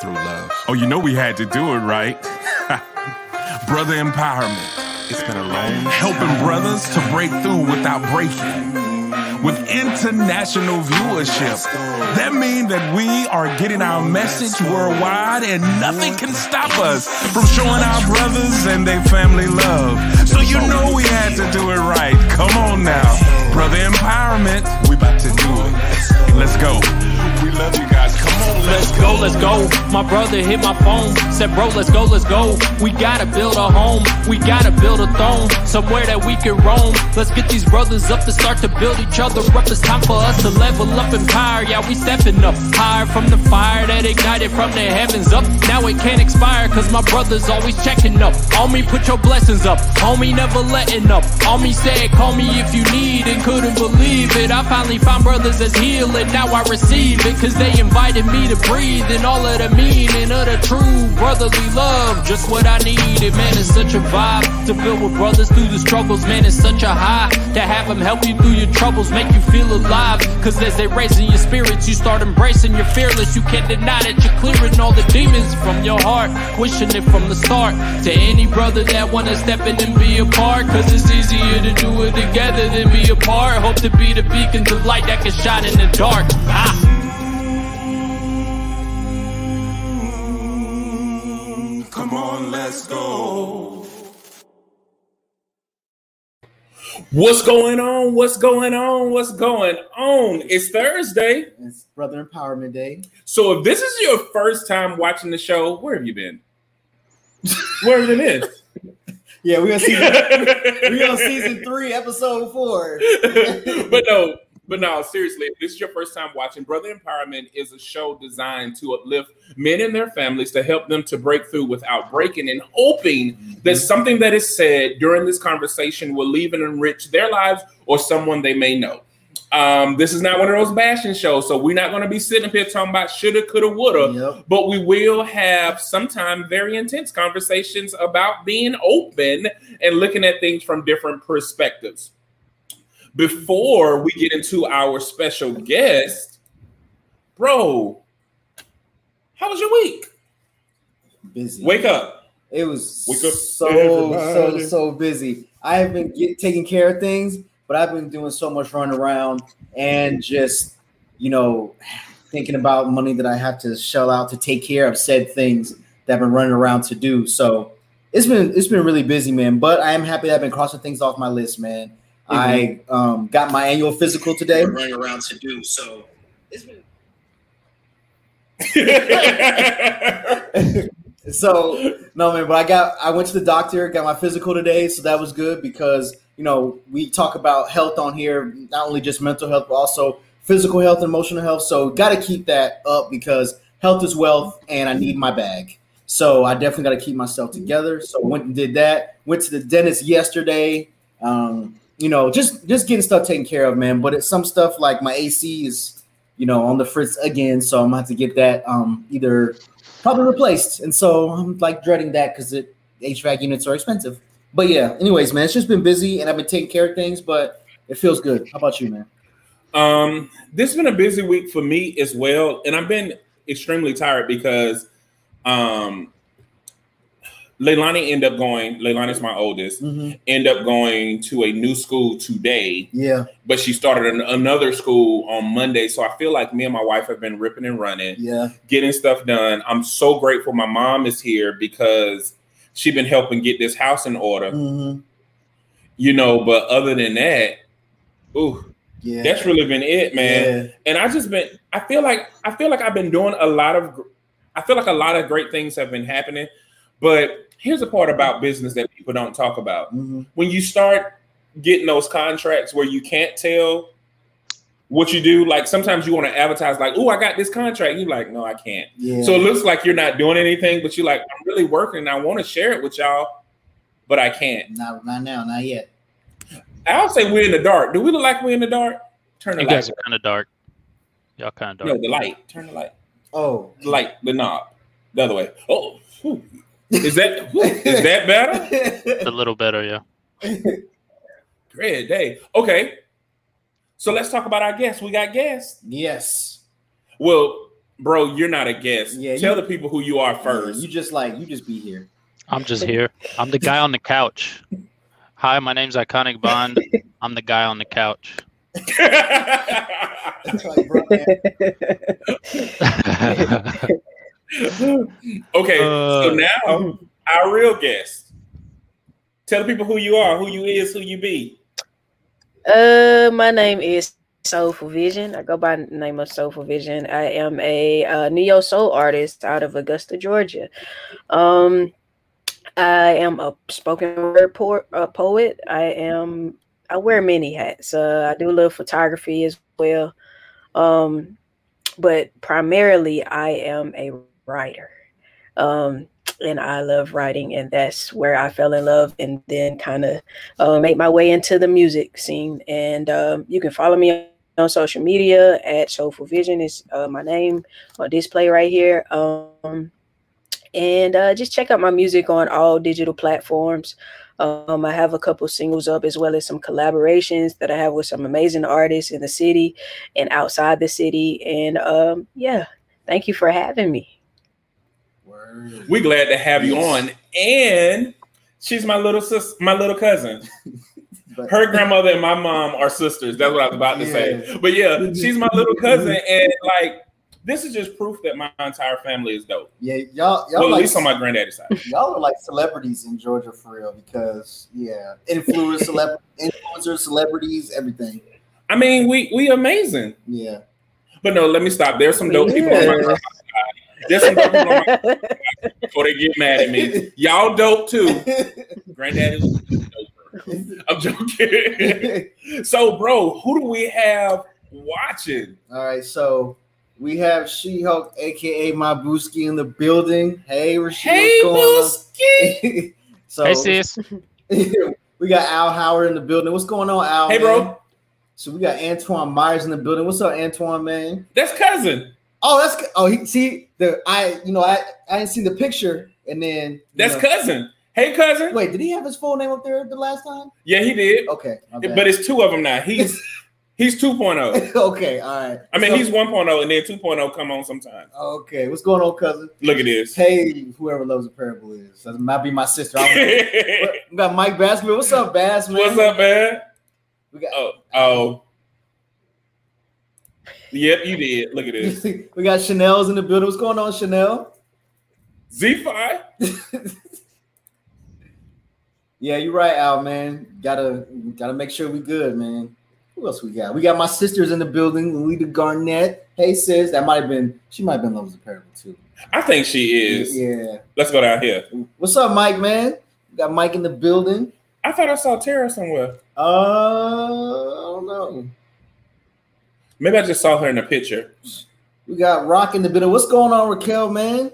through love. Oh, you know we had to do it, right? Brother empowerment. It's been a long Helping brothers to break through without breaking. With international viewership. That means that we are getting our message worldwide and nothing can stop us from showing our brothers and their family love. So you know we had to do it right. Come on now. Brother empowerment. We about to do it. Let's go. We love you guys. Let's go, let's go. My brother hit my phone. Said, bro, let's go, let's go. We gotta build a home. We gotta build a throne. Somewhere that we can roam. Let's get these brothers up to start to build each other up. It's time for us to level up in power. Yeah, we stepping up. Higher from the fire that ignited from the heavens up. Now it can't expire, cause my brother's always checking up. On me, put your blessings up. Homie, never letting up. On me said, call me if you need and couldn't believe it. I finally found brothers that's healing. Now I receive it, cause they invited me to breathe and all of the meaning of the true brotherly love. Just what I needed, man. It's such a vibe to build with brothers through the struggles, man. It's such a high to have them help you through your troubles, make you feel alive. Cause as they raising your spirits, you start embracing your fearless. You can't deny that you're clearing all the demons from your heart, wishing it from the start. To any brother that wanna step in and be a part, cause it's easier to do it together than be apart. Hope to be the beacons of light that can shine in the dark. Ah. Come on, let's go. What's going on? What's going on? What's going on? It's Thursday. It's Brother Empowerment Day. So if this is your first time watching the show, where have you been? Where have you been? Yeah, we on season we on season three, episode four. but no, but no, seriously, if this is your first time watching, Brother Empowerment is a show designed to uplift men and their families to help them to break through without breaking and hoping that something that is said during this conversation will leave and enrich their lives or someone they may know. Um, this is not one of those bashing shows, so we're not going to be sitting up here talking about shoulda, coulda, woulda. Yep. But we will have sometimes very intense conversations about being open and looking at things from different perspectives. Before we get into our special guest, bro, how was your week? Busy. Wake up. It was Wake up, so everybody. so so busy. I have been get, taking care of things, but I've been doing so much running around and just you know thinking about money that I have to shell out to take care of said things that I've been running around to do. So it's been it's been really busy, man. But I am happy that I've been crossing things off my list, man. I um, got my annual physical today. Running around to do so. It's been so no man, but I got I went to the doctor, got my physical today, so that was good because you know we talk about health on here, not only just mental health, but also physical health and emotional health. So got to keep that up because health is wealth, and I need my bag. So I definitely got to keep myself together. So went and did that. Went to the dentist yesterday. Um, you know, just just getting stuff taken care of, man. But it's some stuff like my AC is, you know, on the fritz again, so I'm gonna have to get that um either probably replaced. And so I'm like dreading that because it HVAC units are expensive. But yeah, anyways, man, it's just been busy and I've been taking care of things, but it feels good. How about you, man? Um, this has been a busy week for me as well, and I've been extremely tired because um Leilani ended up going, Leilani's my oldest, end up going to a new school today, Yeah, but she started an, another school on Monday. So I feel like me and my wife have been ripping and running, yeah, getting stuff done. I'm so grateful my mom is here because she's been helping get this house in order, hmm you know, but other than that, ooh, yeah. that's really been it, man Yeah. and I just been I feel like I feel like I've been doing a lot of I feel like a lot of great things have been happening, but here's the part about business that people don't talk about. Mhm. When you start getting those contracts where you can't tell what you do, like sometimes you want to advertise like, "Oh, I got this contract." You're like, "No, I can't." Yeah. So it looks like you're not doing anything, but you're like, "I'm really working and I want to share it with y'all, but I can't." not not now, not yet. I'll say we're in the dark. Do we look like we're in the dark? Turn the You light. guys are kind of dark. Y'all kind of dark. No, the light. Turn the light. Oh, the light, the knob, the other way. Oh, whew. Is that is that better? A little better, yeah. Great day. Okay, so let's talk about our guests. We got guests. yes. Well, Bro, you're not a guest. Yeah, Tell you- the people who you are first. You just like you just be here. I'm just here. I'm the guy on the couch. Hi, my name's Iconic Bond. I'm the guy on the couch. Like, bro, man, okay, so Uh, now our real guest. Tell the people who you are, who you is, who you be. Uh, my name is Soulful Vision. I go by the name of Soulful Vision. I am a uh, neo soul artist out of Augusta, Georgia. Um, I am a spoken word po- uh, poet. I am. I wear many hats. Uh, I do a little photography as well. Um, but primarily, I am a writer. Um, and I love writing, and that's where I fell in love, and then kind of uh, make my way into the music scene. And um, you can follow me on social media at Soulful Vision is uh, my name on display right here. Um, and uh, just check out my music on all digital platforms. Um, I have a couple singles up as well as some collaborations that I have with some amazing artists in the city and outside the city. And um, yeah, thank you for having me. Word. We glad to have you on, and she's my little sis, my little cousin. Her grandmother and my mom are sisters. That's what I was about to say. But yeah, she's my little mm-hmm. cousin, and like this is just proof that my entire family is dope. yeah, y'all y'all Well, at like least on my granddaddy's side. y'all are like celebrities in Georgia for real because yeah, influence celeb influencers, celebrities, everything. I mean, we we amazing. Yeah. But no, let me stop. There's some dope people Yeah. grandma's side. There's some dope people on my before they get mad at me. Y'all dope too. Granddaddy was dope. I'm joking. so, bro, who do we have watching? All right, so we have She Hulk, aka my Booski, in the building. Hey, Rasheed, Hey, what's Booski. going on? so Hey, sis. we got Al Howard in the building. What's going on, Al? Hey, man? bro. So we got Antoine Myers in the building. What's up, Antoine, man? That's cousin. Oh, that's oh he see the I you know I I didn't see the picture and then That's know- cousin. Hey, cousin. Wait, did he have his full name up there the last time? Yeah, he did. Okay. But it's two of them now. He's he's 2.0. okay, all right. I mean, So- he's 1.0 and then 2.0 come on sometimes. okay. What's going on, cousin? Look at this. Hey, whoever loves a parable is that might be my sister. We got Mike Bassman. What's up, Bass? Man? What's up, man? We got Oh, oh. Yep, you did. Look at this. we got Chanel's in the building. What's going on, Chanel? Z5. Yeah, you're right, Al. Man, gotta gotta make sure we good, man. Who else we got? We got my sisters in the building. Lita Garnett. Hey, sis. That might have been. She might have been loves a parable too. I think she is. Yeah. Let's go down here. What's up, Mike? Man, we got Mike in the building. I thought I saw Tara somewhere. Uh, I don't know. Maybe I just saw her in a picture. We got Rock in the building. What's going on, Raquel? Man,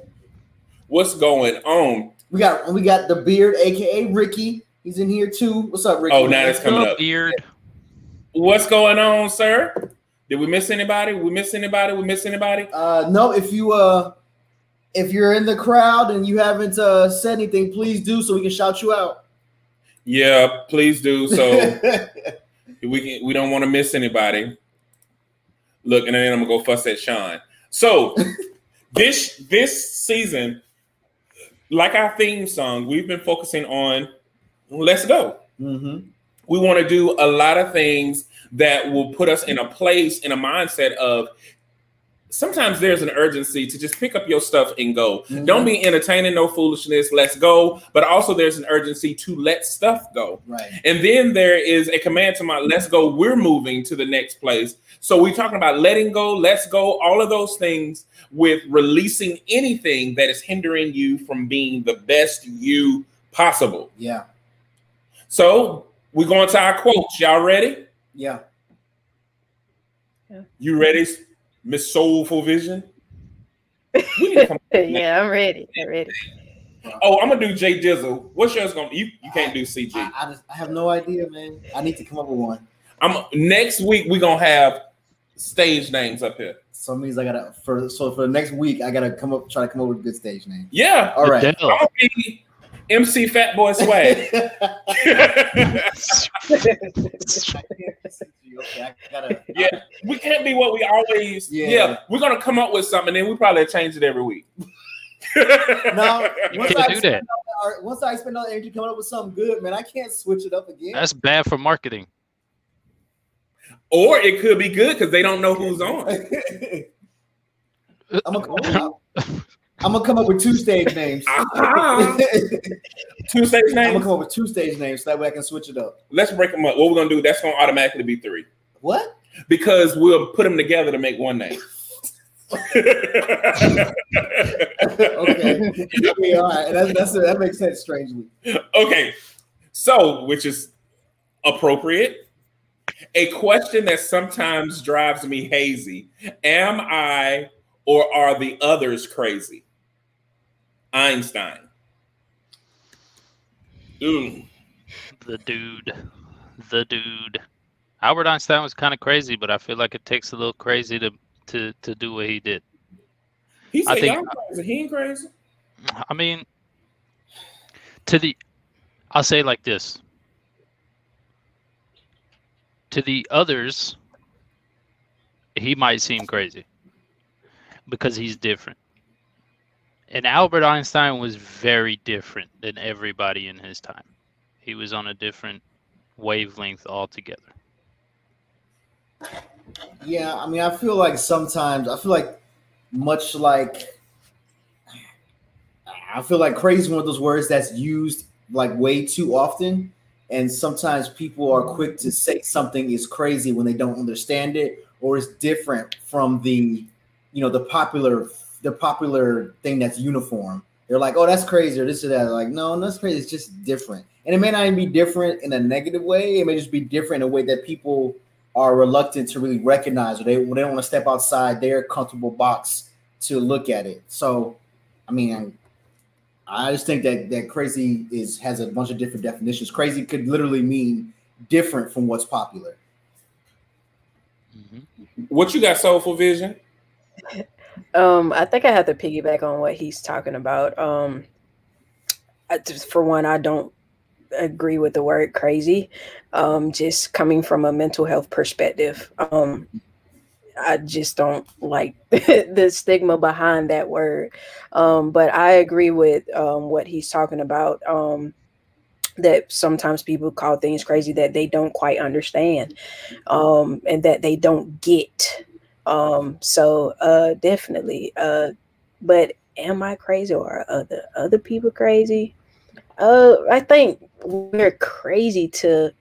What's going on? we got we got the beard, aka Ricky. He's in here too. What's up, Ricky? Oh, now it's coming up. Beard. What's going on, sir? Did we miss anybody? We miss anybody? We miss anybody? Uh, no, if you uh, if you're in the crowd and you haven't uh said anything, please do so we can shout you out. Yeah, please do. So we can we don't want to miss anybody. Look, and then I'm gonna go fuss at Sean. So this this season, like our theme song, we've been focusing on let's go. mm-hmm. We want to do a lot of things that will put us in a place, in a mindset of sometimes there's an urgency to just pick up your stuff and go. Mhm. Don't be entertaining no foolishness, let's go. But also there's an urgency to let stuff go. Right. And then there is a command to my let's go, we're moving to the next place. So we're talking about letting go, let's go, all of those things with releasing anything that is hindering you from being the best you possible. Yeah. So we're going to our quotes. Y'all ready? Yeah. You ready, Miss Soulful Vision? We need to come- yeah, I'm ready. I'm ready. oh, I'm gonna do Jay Dizzle. What's yours gonna? You you can't do CG. I, I just I have no idea, man. I need to come up with one. I'm next week. We're gonna have stage names up here. So means I gotta for so for the next week I gotta come up try to come up with a good stage name. Yeah, All right. Adele. I'm gonna be MC Fat Boy Swag. Okay, I gotta- Yeah. we can't be what we always. Yeah. Yeah. we're gonna come up with something, and then we probably change it every week. No, once can't I do that. all once I spend all the energy coming up with something good, man, I can't switch it up again. That's bad for marketing. or it could be good because they don't know who's on. I'm gonna, I'm gonna come up with two stage names. Ah. Two stage names. I'm gonna come up with two stage names so that way I can switch it up. Let's break them up. What we're gonna do? That's gonna automatically be three What? because we'll put them together to make one name. Okay. all right. That, that's that makes sense strangely. okay. So, which is appropriate. A question that sometimes drives me hazy: Am I or are the others crazy? Einstein. Ooh. The dude. The dude. Albert Einstein was kind of crazy, but I feel like it takes a little crazy to to to do what he did. He I think- crazy." He ain't crazy. I mean, to the, I'll say it like this. To the others, he might seem crazy because he's different. And Albert Einstein was very different than everybody in his time. He was on a different wavelength altogether. Yeah, I mean, I feel like sometimes I feel like much like I feel like crazy one of those words that's used like way too often. And sometimes people are quick to say something is crazy when they don't understand it or is different from the you know the popular the popular thing that's uniform. They're like, oh, that's crazy, or this or that. Like, no, that's crazy. It's just different. And it may not even be different in a negative way. It may just be different in a way that people are reluctant to really recognize or they, they don't want to step outside their comfortable box to look at it. So, I mean, I just think that that crazy is has a bunch of different definitions. Crazy could literally mean different from what's popular. Mm-hmm. What you got, Soulful Vision? Um, I think I have to piggyback on what he's talking about. Um, I just, for one, I don't agree with the word crazy. Um, just coming from a mental health perspective, um, I just don't like the stigma behind that word. Um, but I agree with um, what he's talking about. Um, that sometimes people call things crazy that they don't quite understand, um, and that they don't get. Um, so uh definitely. Uh but am I crazy or are other other people crazy? Uh I think we're crazy to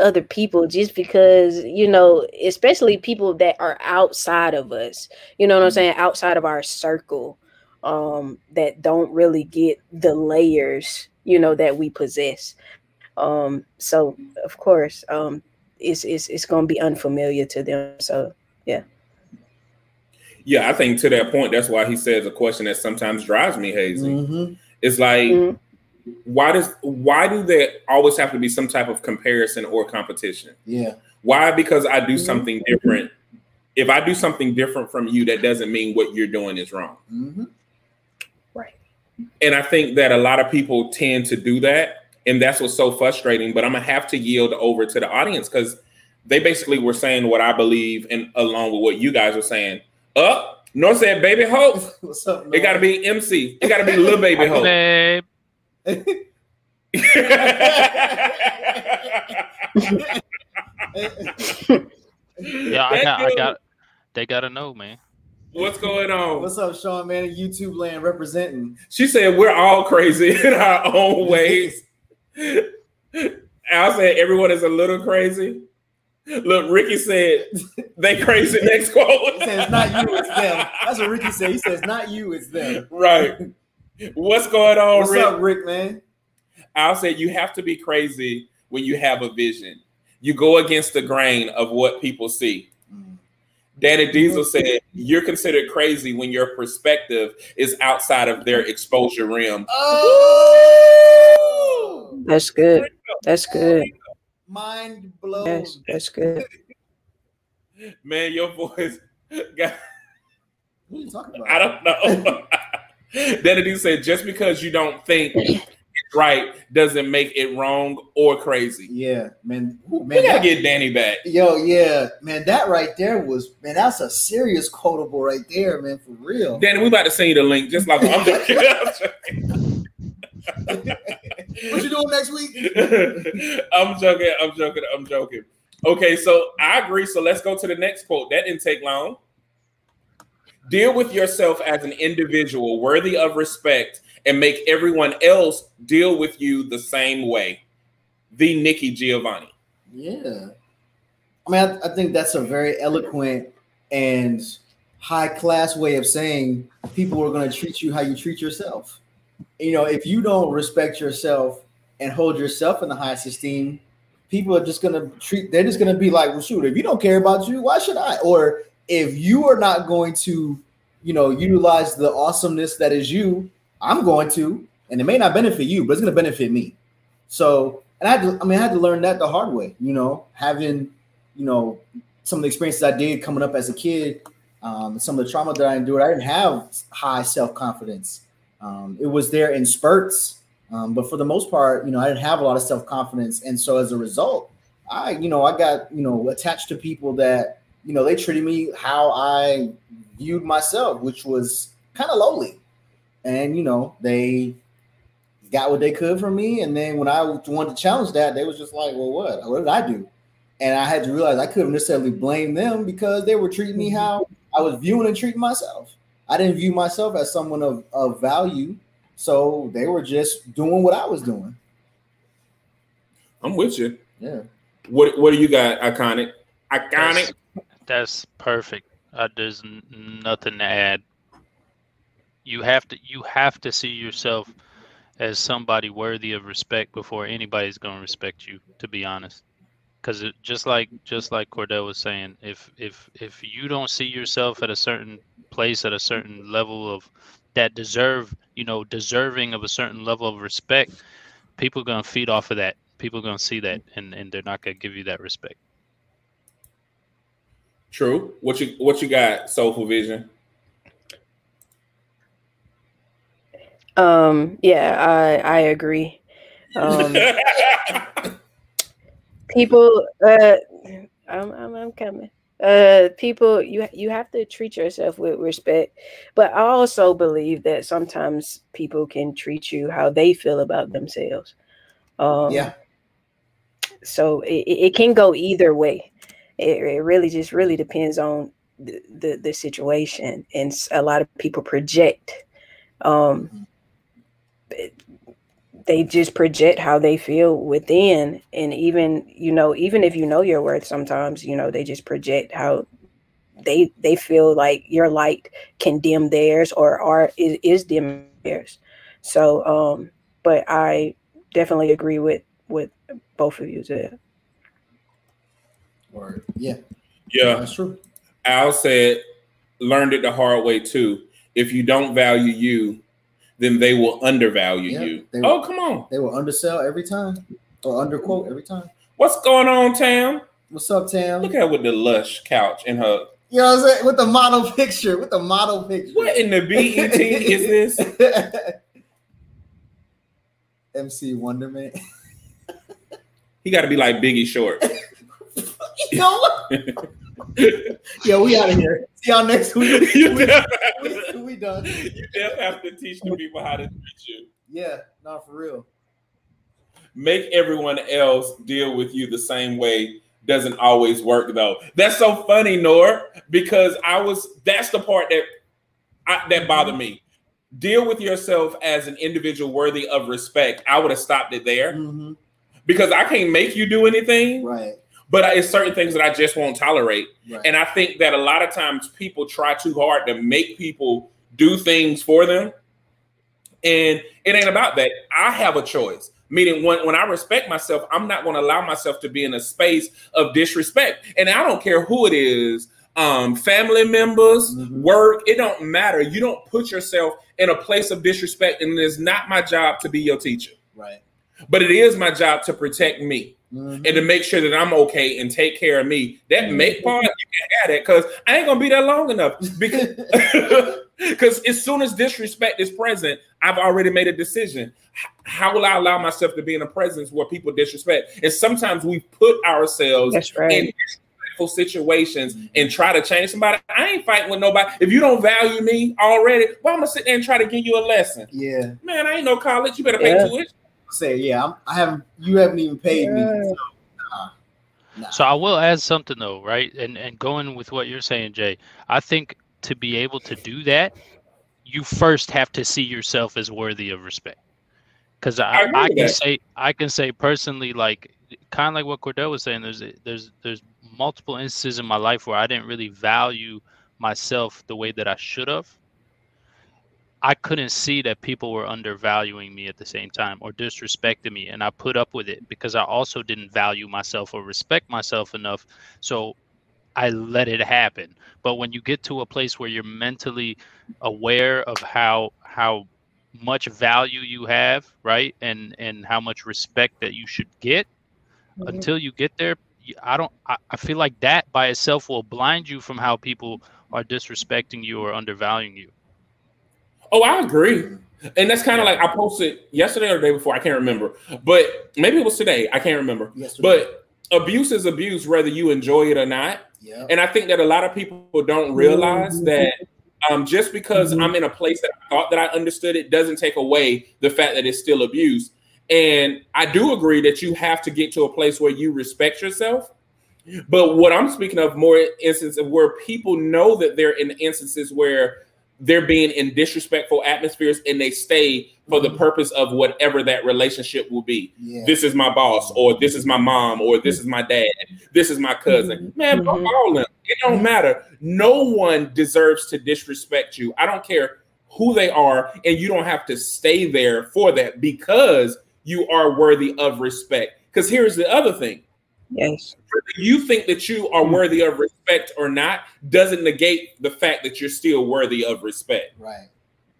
other people just because, you know, especially people that are outside of us, you know what I'm saying, outside of our circle, um, that don't really get the layers, you know, that we possess. Um, so of course, um it's it's it's gonna be unfamiliar to them. So yeah. Yeah, I think to that point, that's why he says a question that sometimes drives me hazy. Mhm. It's like, Mhm. why does why do there always have to be some type of comparison or competition? Yeah. Why? Because I do Mhm. something different. If I do something different from you, that doesn't mean what you're doing is wrong. Mhm. Right. And I think that a lot of people tend to do that. And that's what's so frustrating. But I'm going to have to yield over to the audience because they basically were saying what I believe, and along with what you guys are saying. Up, North said, baby hope. What's up? It got to be MC. It got to be little baby hope. Babe, yeah, I got, I got, they gotta know, man. What's going on? What's up, Sean? Man, in YouTube land representing. She said we're all crazy in our own ways. Al said everyone is a little crazy. Look, Ricky said they crazy. Next quote. He says, "Not you, it's them." That's what Ricky said. He says, "Not you, it's them." right. What's going on, What's Rick? up, Rick? Man. Al said you have to be crazy when you have a vision. You go against the grain of what people see. Mm-hmm. Danny Diesel said you're considered crazy when your perspective is outside of their exposure rim. Oh, That's good. That's good. Mind blown. That's that's good. Man, your voice got What are you talking about? I don't know. Danny D said, just because you don't think it's right doesn't make it wrong or crazy. Yeah, man. We Man, gotta that- get Danny back. yo, yeah, man. That right there was man. That's a serious quotable right there, man. For real. Danny, we about to send you the link. Just like I'm joking. I'm What you doing next week? I'm joking. I'm joking. I'm joking. Okay, so I agree. So let's go to the next quote. That didn't take long. Deal with yourself as an individual worthy of respect and make everyone else deal with you the same way. The Nikki Giovanni. Yeah. I mean, I, I think that's a very eloquent and high class way of saying people are going to treat you how you treat yourself. You know, if you don't respect yourself and hold yourself in the highest esteem, people are just to treat, they're just to be like, well, shoot, if you don't care about you, why should I? Or if you are not going to, you know, utilize the awesomeness that is you, I'm going to, and it may not benefit you, but it's to benefit me. So, and I had to, I mean, I had to learn that the hard way, you know, having, you know, some of the experiences I did coming up as a kid, um, some of the trauma that I endured, I didn't have high self confidence. Um, it was there in spurts, um, but for the most part, you know, I didn't have a lot of self confidence, and so as a result, I, you know, I got, you know, attached to people that, you know, they treated me how I viewed myself, which was kind of lowly, and you know, they got what they could from me. And then when I wanted to challenge that, they was just like, well, what? What did I do? And I had to realize I couldn't necessarily blame them because they were treating me how I was viewing and treating myself. I didn't view myself as someone of, of value. So they were just doing what I was doing. I'm with you. Yeah. What What do you got? Iconic. Iconic. That's perfect. Uh, there's n- nothing to add. You have to you have to see yourself as somebody worthy of respect before anybody's going to respect you. To be honest, because just like just like Cordell was saying, if if if you don't see yourself at a certain place at a certain level of that deserve you know deserving of a certain level of respect, people are going to feed off of that. People are going to see that, and and they're not going to give you that respect. True. What you What you got? Soulful Vision. Um, yeah, I I agree. Um, people, uh, I'm, I'm I'm coming. Uh, people, you you have to treat yourself with respect, but I also believe that sometimes people can treat you how they feel about themselves. Um, Yeah. so it, it can go either way. It, it really just really depends on the, the the situation, and a lot of people project. Um, they just project how they feel within, and even you know, even if you know your worth, sometimes you know they just project how they they feel like your light can dim theirs or are is, is dim theirs. So, um, but I definitely agree with with both of you there. Or yeah, yeah. that's true. Al said, learned it the hard way too. If you don't value you, then they will undervalue Yeah, you. oh, come on. They will undersell every time or underquote every time. What's going on, Tam? What's up, Tam? Look at her with the lush couch and her. You know what I'm saying? With the model picture, with the model picture. What in the BET is this? MC Wonderman. He got to be like Biggie Short. you know what? Yeah, we out of here. See y'all next week. you, we, we, we done. you just have to teach the people how to treat you. Yeah, not for real. Make everyone else deal with you the same way doesn't always work though. That's so funny, Nor, because I was that's the part that I, that bothered me. Deal with yourself as an individual worthy of respect. I would have stopped it there Mhm. because I can't make you do anything, Right, but it's certain things that I just won't tolerate. right. And I think that a lot of times people try too hard to make people do things for them. And it ain't about that. I have a choice. Meaning when, when I respect myself, I'm not going to allow myself to be in a space of disrespect. And I don't care who it is, um, family members, Mhm. work, it don't matter. You don't put yourself in a place of disrespect. And it's not my job to be your teacher. right. But it is my job to protect me Mhm. and to make sure that I'm okay and take care of me. That make part you can add it because I ain't gonna be there long enough. Because Because as soon as disrespect is present, I've already made a decision. How will I allow myself to be in a presence where people disrespect? And sometimes we put ourselves right. in disrespectful situations and try to change somebody. I ain't fighting with nobody. If you don't value me already, why am I gonna sit there and try to give you a lesson? Yeah. Man, I ain't no college. You better pay Yeah. tuition. Say, yeah, I'm, I haven't. You haven't even paid me. So, nah, nah. So I will add something though, right? And and going with what you're saying, Jay, I think to be able to do that, you first have to see yourself as worthy of respect. Because I I, I can that. say I can say personally, like kind of like what Cordell was saying. There's there's there's multiple instances in my life where I didn't really value myself the way that I should have. I couldn't see that people were undervaluing me at the same time or disrespecting me, and I put up with it because I also didn't value myself or respect myself enough. So I let it happen. But when you get to a place where you're mentally aware of how how much value you have, right, and and how much respect that you should get, Mhm. until you get there, I don't. I, I feel like that by itself will blind you from how people are disrespecting you or undervaluing you. Oh, I agree. And that's kind of like I posted yesterday or the day before. I can't remember, but maybe it was today. I can't remember. Yesterday. But abuse is abuse, whether you enjoy it or not. yeah. And I think that a lot of people don't realize Mhm. that um, just because Mhm. I'm in a place that I thought that I understood it doesn't take away the fact that it's still abuse. And I do agree that you have to get to a place where you respect yourself. But what I'm speaking of more instances where people know that they're in instances where they're being in disrespectful atmospheres and they stay for the mm-hmm. purpose of whatever that relationship will be yeah. this is my boss, or this is my mom, or this is my dad, this is my cousin. Mm-hmm. Man, fuck Mhm. all them. It don't mm-hmm. matter. No one deserves to disrespect you. I don't care who they are, and you don't have to stay there for that because you are worthy of respect. Because here's the other thing. Yes. Whether you think that you are mm. worthy of respect or not doesn't negate the fact that you're still worthy of respect. right.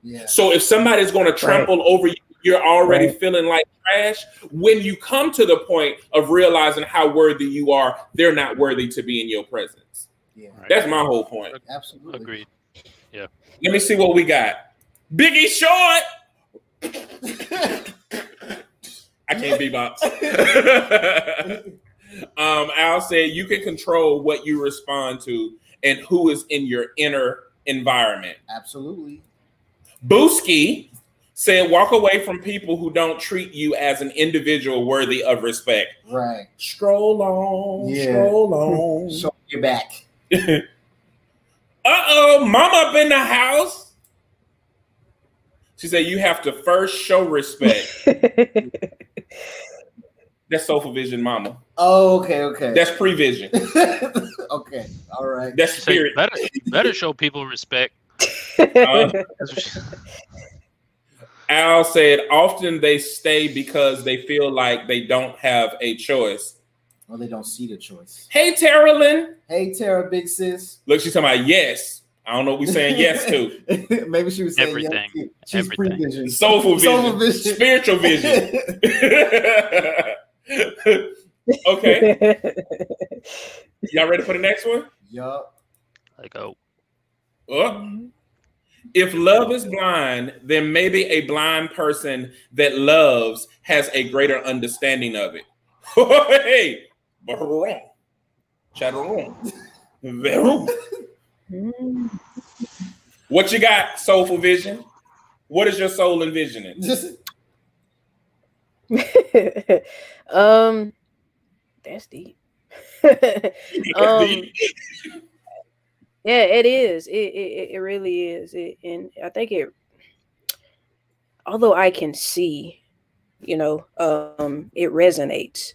Yeah. So if somebody's going to trample over you, you're already Right. feeling like trash. When you come to the point of realizing how worthy you are, they're not worthy to be in your presence. Yeah. Right. That's my whole point. Absolutely. Agreed. Yeah. Let me see what we got. Biggie Short. I can't beatbox. um, Al said you can control what you respond to and who is in your inner environment. Absolutely. Booski said, walk away from people who don't treat you as an individual worthy of respect. Right. Stroll on, Yeah. stroll on. So you're back. uh oh, mama up in the house. She said, you have to first show respect. That's Soulful Vision, mama. Oh, okay, okay. That's prevision. okay. All right. That's Say, spirit. better better show people respect. Uh, That's what she- Al said, often they stay because they feel like they don't have a choice. Well, they don't see the choice. Hey, Tara Lynn. Hey, Tara, big sis. Look, she's talking about yes. I don't know what we're saying yes to. Maybe she was saying Everything. Yes, too. She's Everything. prevision. Soulful vision. Soulful vision. Spiritual vision. okay. Y'all ready for the next one? yup. like oh, uh, Oh. If love is blind, then maybe a blind person that loves has a greater understanding of it. hey, Baron. Chateron. Veru. What you got, soulful vision? What is your soul envisioning? Um, that's deep. um, yeah, it is. It, it it really is. It, and I think it. Although I can see, you know, um, it resonates.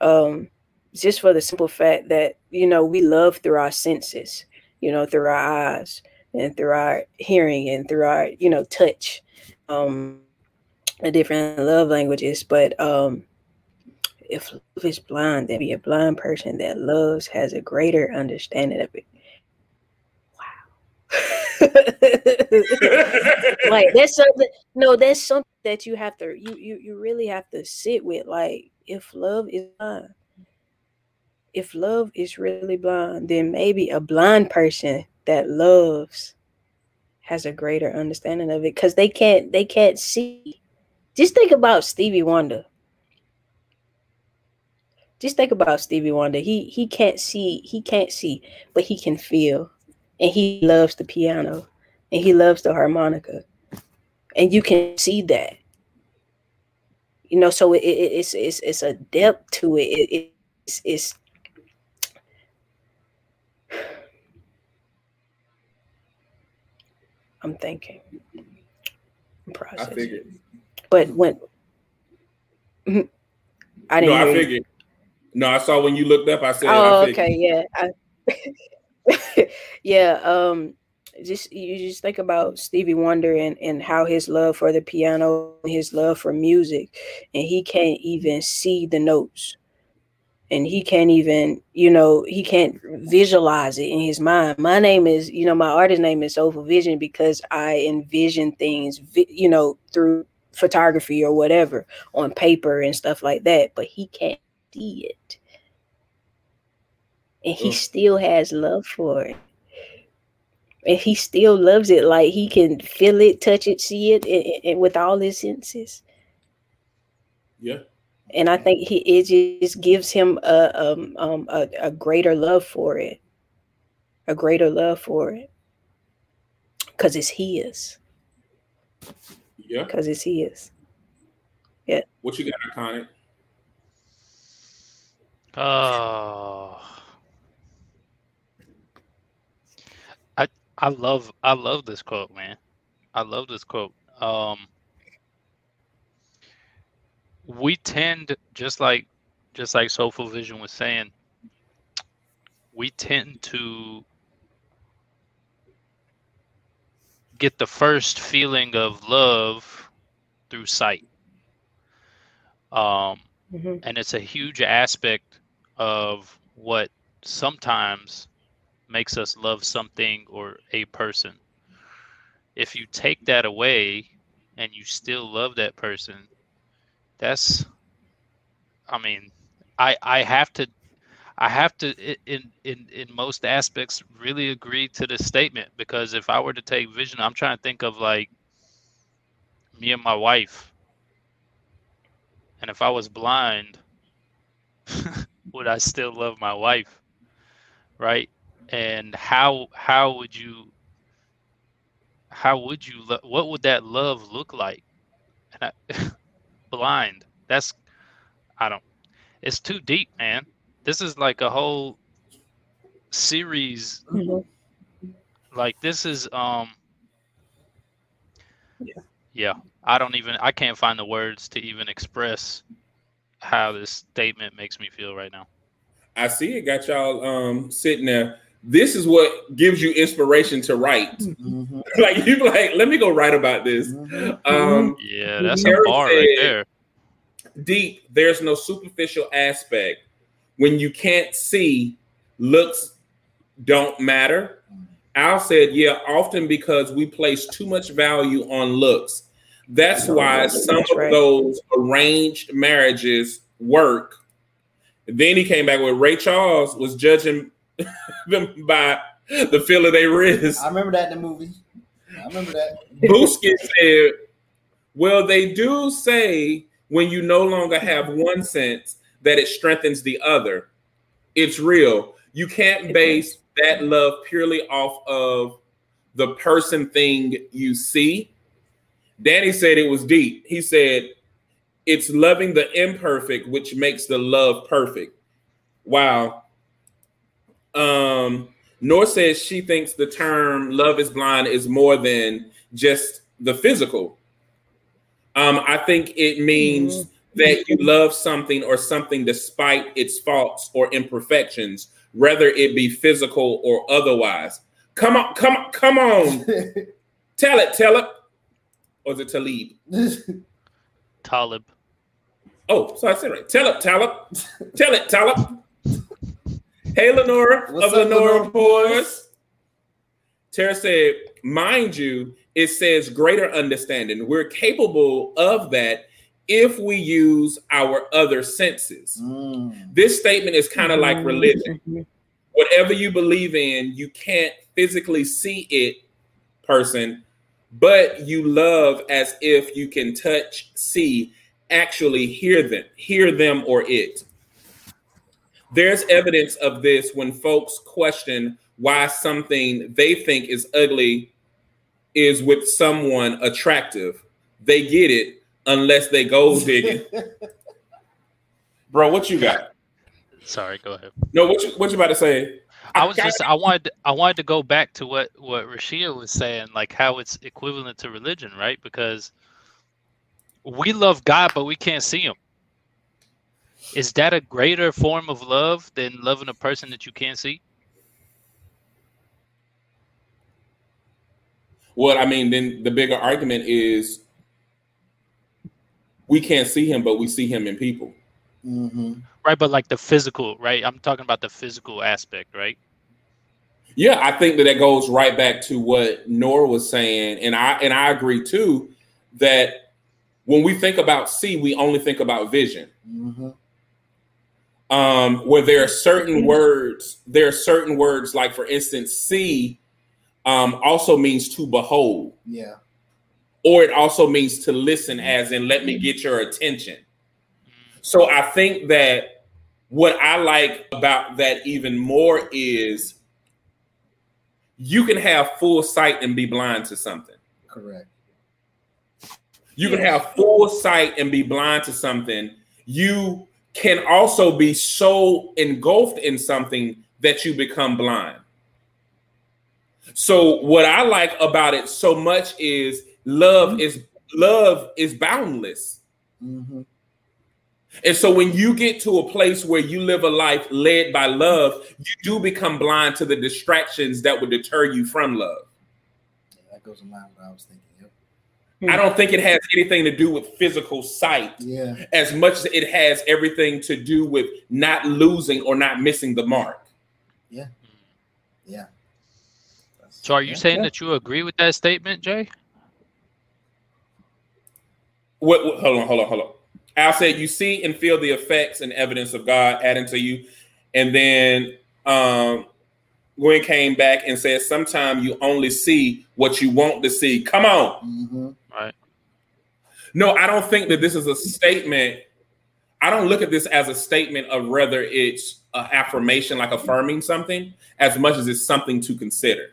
Um, just for the simple fact that you know we love through our senses, you know, through our eyes and through our hearing and through our you know touch. Um, the different love languages, but um, if love is blind, then be a blind person that loves has a greater understanding of it. Wow. like that's something no, that's something that you have to you you you really have to sit with. Like if love is blind, if love is really blind, then maybe a blind person that loves has a greater understanding of it because they can't they can't see. Just think about Stevie Wonder. Just think about Stevie Wonder. He he can't see, he can't see, but he can feel. And he loves the piano and he loves the harmonica. And you can see that. You know, so it, it, it's it's it's a depth to it. it it's it's I'm thinking. I figured. But when I didn't. No, I you. figured. No, I saw when you looked up. I said, Oh, I okay, yeah. I, yeah, um just you just think about Stevie Wonder and, and how his love for the piano, his love for music, and he can't even see the notes. And he can't even, you know, he can't visualize it in his mind. My name is, you know, my artist name is Soulful Vision because I envision things, vi- you know, through photography or whatever on paper and stuff like that. But he can't see it. And he Mm. still has love for it and he still loves it like he can feel it touch it see it and, and with all his senses Yeah. and i think he it just gives him a um, um a, a greater love for it a greater love for it because it's his Yeah. because it's his Yeah. What you got, iconic? Oh. I I love I love this quote, man. I love this quote. Um we tend just like just like Soulful Vision was saying, we tend to get the first feeling of love through sight. Um Mhm. and it's a huge aspect of what sometimes makes us love something or a person. If you take that away and you still love that person, that's I mean, I I have to I have to in in in most aspects really agree to this statement because if I were to take vision, I'm trying to think of like me and my wife. And if I was blind, would I still love my wife? Right? And how how would you how would you lo- what would that love look like? And I, blind. That's I don't it's too deep, man. This is like a whole series Mhm. like this is um Yeah. yeah i don't even i can't find the words to even express how this statement makes me feel right now I see it. Got y'all um sitting there. This is what gives you inspiration to write. Mhm. like you be like, let me go write about this. Mhm. Um, yeah that's a Eric bar right there deep, there's no superficial aspect. When you can't see, looks don't matter. Al said, yeah, often because we place too much value on looks. That's why some That's of right. those arranged marriages work. Then he came back with Ray Charles was judging them by the feel of their wrist. I remember that in the movie. I remember that. Booski said, Well, they do say when you no longer have one sense that it strengthens the other. It's real. You can't base that love purely off of the person thing you see. Danny said it was deep. He said, It's loving the imperfect, which makes the love perfect. Wow. Um, Nor says she thinks the term love is blind is more than just the physical. Um, I think it means that you love something or something despite its faults or imperfections, whether it be physical or otherwise. Come on, come on, come on. tell it, tell it. Or is it Talib? talib Oh, so I said right. Tell it, tell it. Tell it, tell it. Hey, Lenora What's of up, Lenora Lenora? Pours. Tara said, mind you, it says greater understanding. We're capable of that if we use our other senses. Mm. This statement is kind of like religion. Mhm. Whatever you believe in, you can't physically see it person, but you love as if you can touch, see, actually hear them, hear them or it. There's evidence of this when folks question why something they think is ugly is with someone attractive. They get it unless they go digging. Bro, what you got? Sorry, go ahead. No, what you what you about to say? I was just I wanted I wanted to go back to what what Rashia was saying, like how it's equivalent to religion, right? Because we love God, but we can't see Him. Is that a greater form of love than loving a person that you can't see? Well, I mean, then the bigger argument is we can't see him, but we see him in people. Mm-hmm. Right, but like the physical, right? I'm talking about the physical aspect, right? Yeah, I think that that goes right back to what Nora was saying, and I and I agree too that when we think about see, we only think about vision. Mm-hmm. Um, where there are certain words, there are certain words, like for instance, see um, also means to behold, Yeah. Or it also means to listen, as in let me get your attention. So I think that what I like about that even more is you can have full sight and be blind to something. Correct. You can have full sight and be blind to something. You can also be so engulfed in something that you become blind. So what I like about it so much is love is love is boundless. Mm-hmm. And so when you get to a place where you live a life led by love, you do become blind to the distractions that would deter you from love. That goes in line with what I was thinking. Yep. I don't think it has anything to do with physical sight Yeah. as much as it has everything to do with not losing or not missing the mark. Yeah. Yeah. So are you Yeah, saying yeah. that you agree with that statement, Jay? What, what- hold on, hold on, hold on. Al said, "You see and feel the effects and evidence of God adding to you," and then um, Gwen came back and said, "Sometimes you only see what you want to see." Come on. Mm-hmm. No, I don't think that this is a statement. I don't look at this as a statement of whether it's an affirmation, like affirming something, as much as it's something to consider.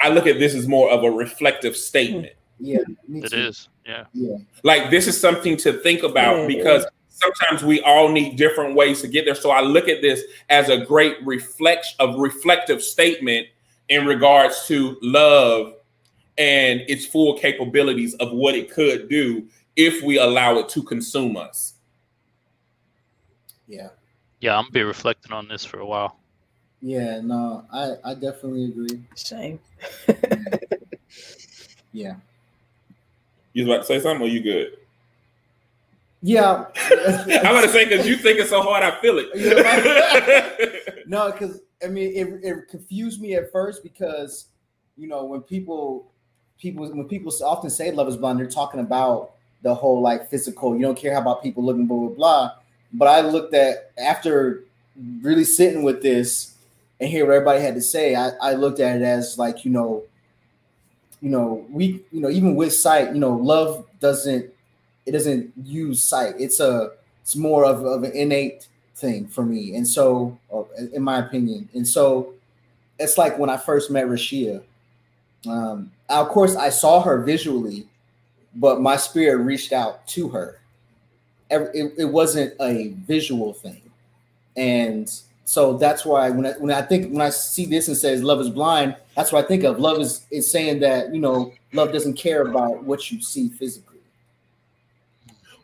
I look at this as more of a reflective statement. Yeah. Me It too. is. Yeah. Yeah. Like this is something to think about Yeah. because sometimes we all need different ways to get there. So I look at this as a great reflection of reflective statement in regards to love and its full capabilities of what it could do if we allow it to consume us. Yeah. Yeah, I'm gonna be reflecting on this for a while. Yeah. No, I I definitely agree. Same. Yeah. You was about to say something or you good? Yeah. I'm about to say because you think it's so hard, I feel it. No, because I mean, it, it confused me at first because you know when people people when people often say love is blind, they're talking about the whole like physical. You don't care how about people looking, blah blah blah. But I looked at after really sitting with this and hear what everybody had to say. I, I looked at it as like you know, you know we you know even with sight, you know, love doesn't it doesn't use sight. It's a it's more of, of an innate thing for me. And so, in my opinion, and so it's like when I first met Rashia. Um, of course, I saw her visually, but my spirit reached out to her. It, it wasn't a visual thing, and so that's why when I when I think when I see this and says love is blind, that's what I think of. Love is is saying that you know love doesn't care about what you see physically.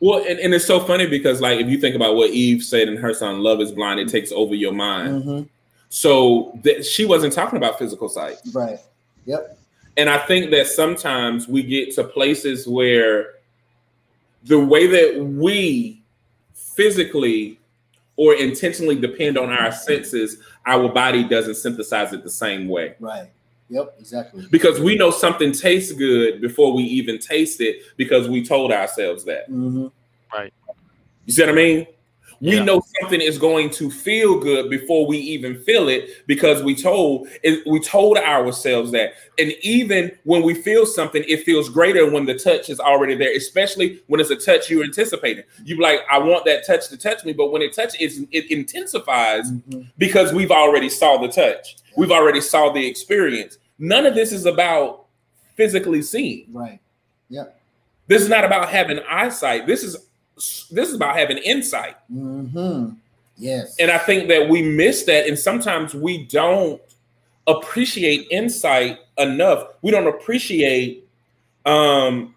well, and, and it's so funny because like if you think about what Eve said in her song "Love Is Blind," it takes over your mind. Mhm. So that she wasn't talking about physical sight. Right. Yep. And I think that sometimes we get to places where the way that we physically or intentionally depend on our senses, our body doesn't synthesize it the same way. Right. Yep. Exactly. Because we know something tastes good before we even taste it because we told ourselves that. hmm You see what I mean? We Yeah. know something is going to feel good before we even feel it because we told we told ourselves that. And even when we feel something, it feels greater when the touch is already there, especially when it's a touch you're anticipating. You like, I want that touch to touch me, but when it touches, it intensifies Mhm. because we've already saw the touch. We've already saw the experience. None of this is about physically seeing. Right. Yeah. This is not about having eyesight. This is this is about having insight. Mm-hmm. Yes. And I think that we miss that, and sometimes we don't appreciate insight enough. We don't appreciate um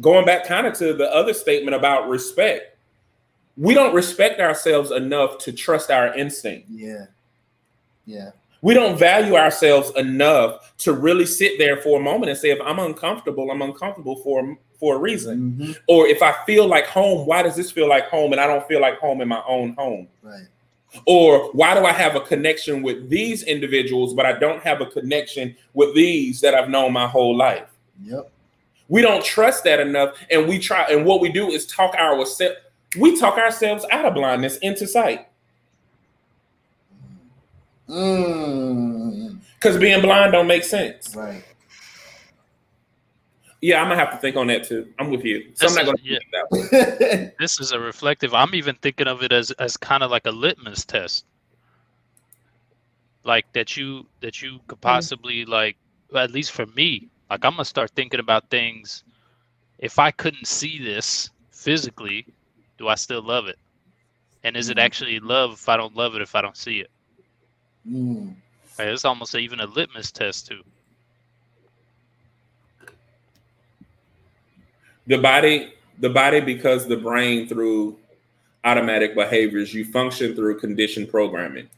going back kind of to the other statement about respect. We don't respect ourselves enough to trust our instinct. yeah. Yeah. We don't value ourselves enough to really sit there for a moment and say, if I'm uncomfortable, I'm uncomfortable for for a reason. Mhm. Or if I feel like home, why does this feel like home and I don't feel like home in my own home? Right. Or why do I have a connection with these individuals, but I don't have a connection with these that I've known my whole life? Yep. We don't trust that enough, and we try. And what we do is talk ourselves. We talk ourselves out of blindness into sight Mm. because being blind don't make sense. Right. Yeah, I'm gonna have to think on that too. I'm with you. So I'm not That's- gonna yeah. that one. This is a reflective. I'm even thinking of it as as kind of like a litmus test. Like that you that you could possibly like at least for me, like I'm gonna start thinking about things. If I couldn't see this physically, do I still love it? And is it Mhm. actually love if I don't love it if I don't see it? Mm. Right, it's almost even a litmus test too. The body, the body, because the brain through automatic behaviors, you function through conditioned programming.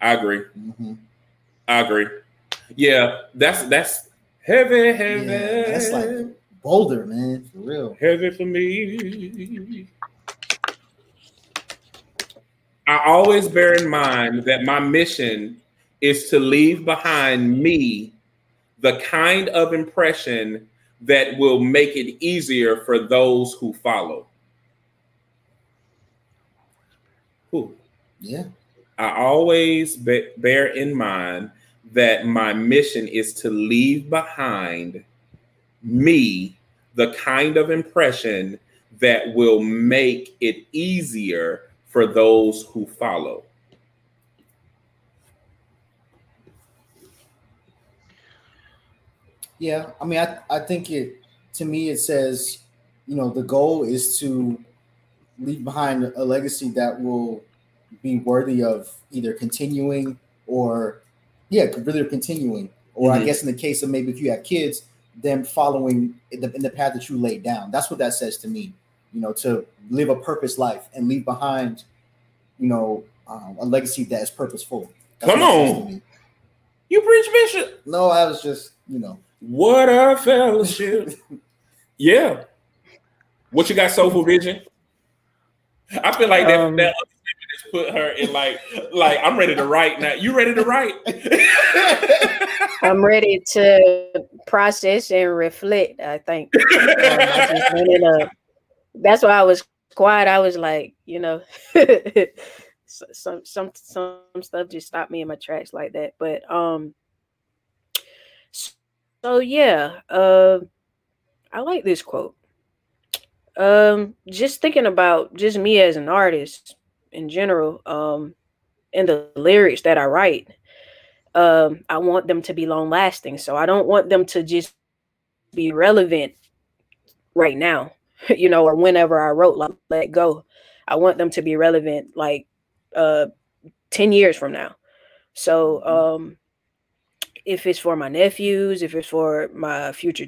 I agree. Mhm. I agree. Yeah, that's that's heavy, heavy. Yeah, that's like Boulder, man, for real. heavy for me. I always bear in mind that my mission is to leave behind me the kind of impression that will make it easier for those who follow. Who? Yeah. I always be- bear in mind that my mission is to leave behind me the kind of impression that will make it easier for those who follow. Yeah, I mean, I, I think it to me it says, you know, the goal is to leave behind a legacy that will be worthy of either continuing or, yeah, really continuing. Or I Mhm. guess in the case of maybe if you have kids, them following in the, in the path that you laid down. That's what that says to me. You know, to live a purpose life and leave behind, you know, um, a legacy that is purposeful. That's Come what it says to on. You preach, Bishop. No, I was just, you know. What a fellowship. yeah. What you got, Soulful Vision? I feel like that, Um, that other statement just put her in like, like I'm ready to write now. You ready to write? I'm ready to process and reflect. I think Um, I just went in a- that's why I was quiet. I was like, you know, some some some stuff just stopped me in my tracks like that. But um, so yeah, uh, I like this quote. Um, just thinking about just me as an artist in general, um, and the lyrics that I write um, I want them to be long lasting. So I don't want them to just be relevant right now, you know, or whenever I wrote like let go. I want them to be relevant like uh 10 years from now. So um if it's for my nephews, if it's for my future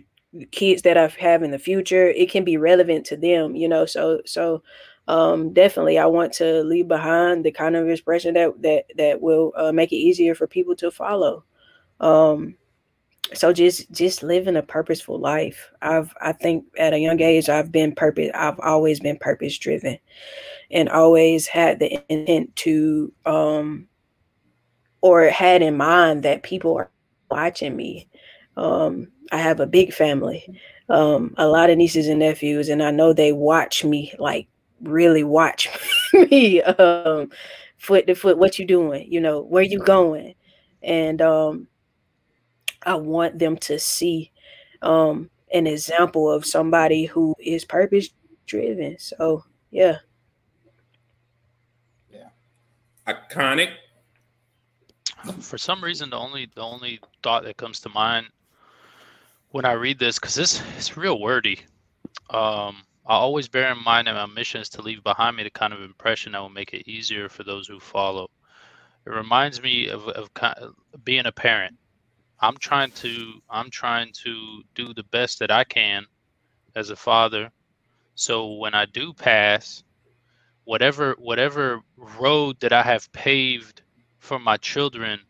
kids that I have in the future, it can be relevant to them, you know. So so um definitely i want to leave behind the kind of expression that that that will uh, make it easier for people to follow um so just just living a purposeful life i've i think at a young age i've been purpose i've always been purpose driven and always had the intent to um or had in mind that people are watching me um i have a big family um a lot of nieces and nephews and i know they watch me like really watch me um, foot to foot. What you doing? You know, where you going? And um, I want them to see um, an example of somebody who is purpose driven. So yeah. Yeah. Iconic. For some reason, the only the only thought that comes to mind when I read this, because this it's real wordy. Um, I always bear in mind that my mission is to leave behind me the kind of impression that will make it easier for those who follow. It reminds me of, of being a parent. I'm trying to I'm trying to do the best that I can as a father. So when I do pass, whatever whatever road that I have paved for my children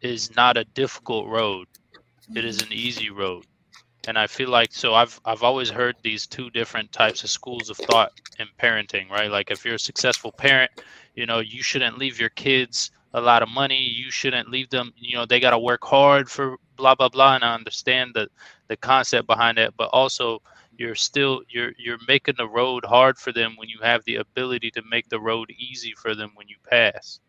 is not a difficult road. It is mm-hmm. an easy road. And I feel like so I've I've always heard these two different types of schools of thought in parenting, right? Like if you're a successful parent, you know, you shouldn't leave your kids a lot of money. You shouldn't leave them, you know, they got to work hard for blah blah blah and I understand the the concept behind it, but also you're still you're you're making the road hard for them when you have the ability to make the road easy for them when you pass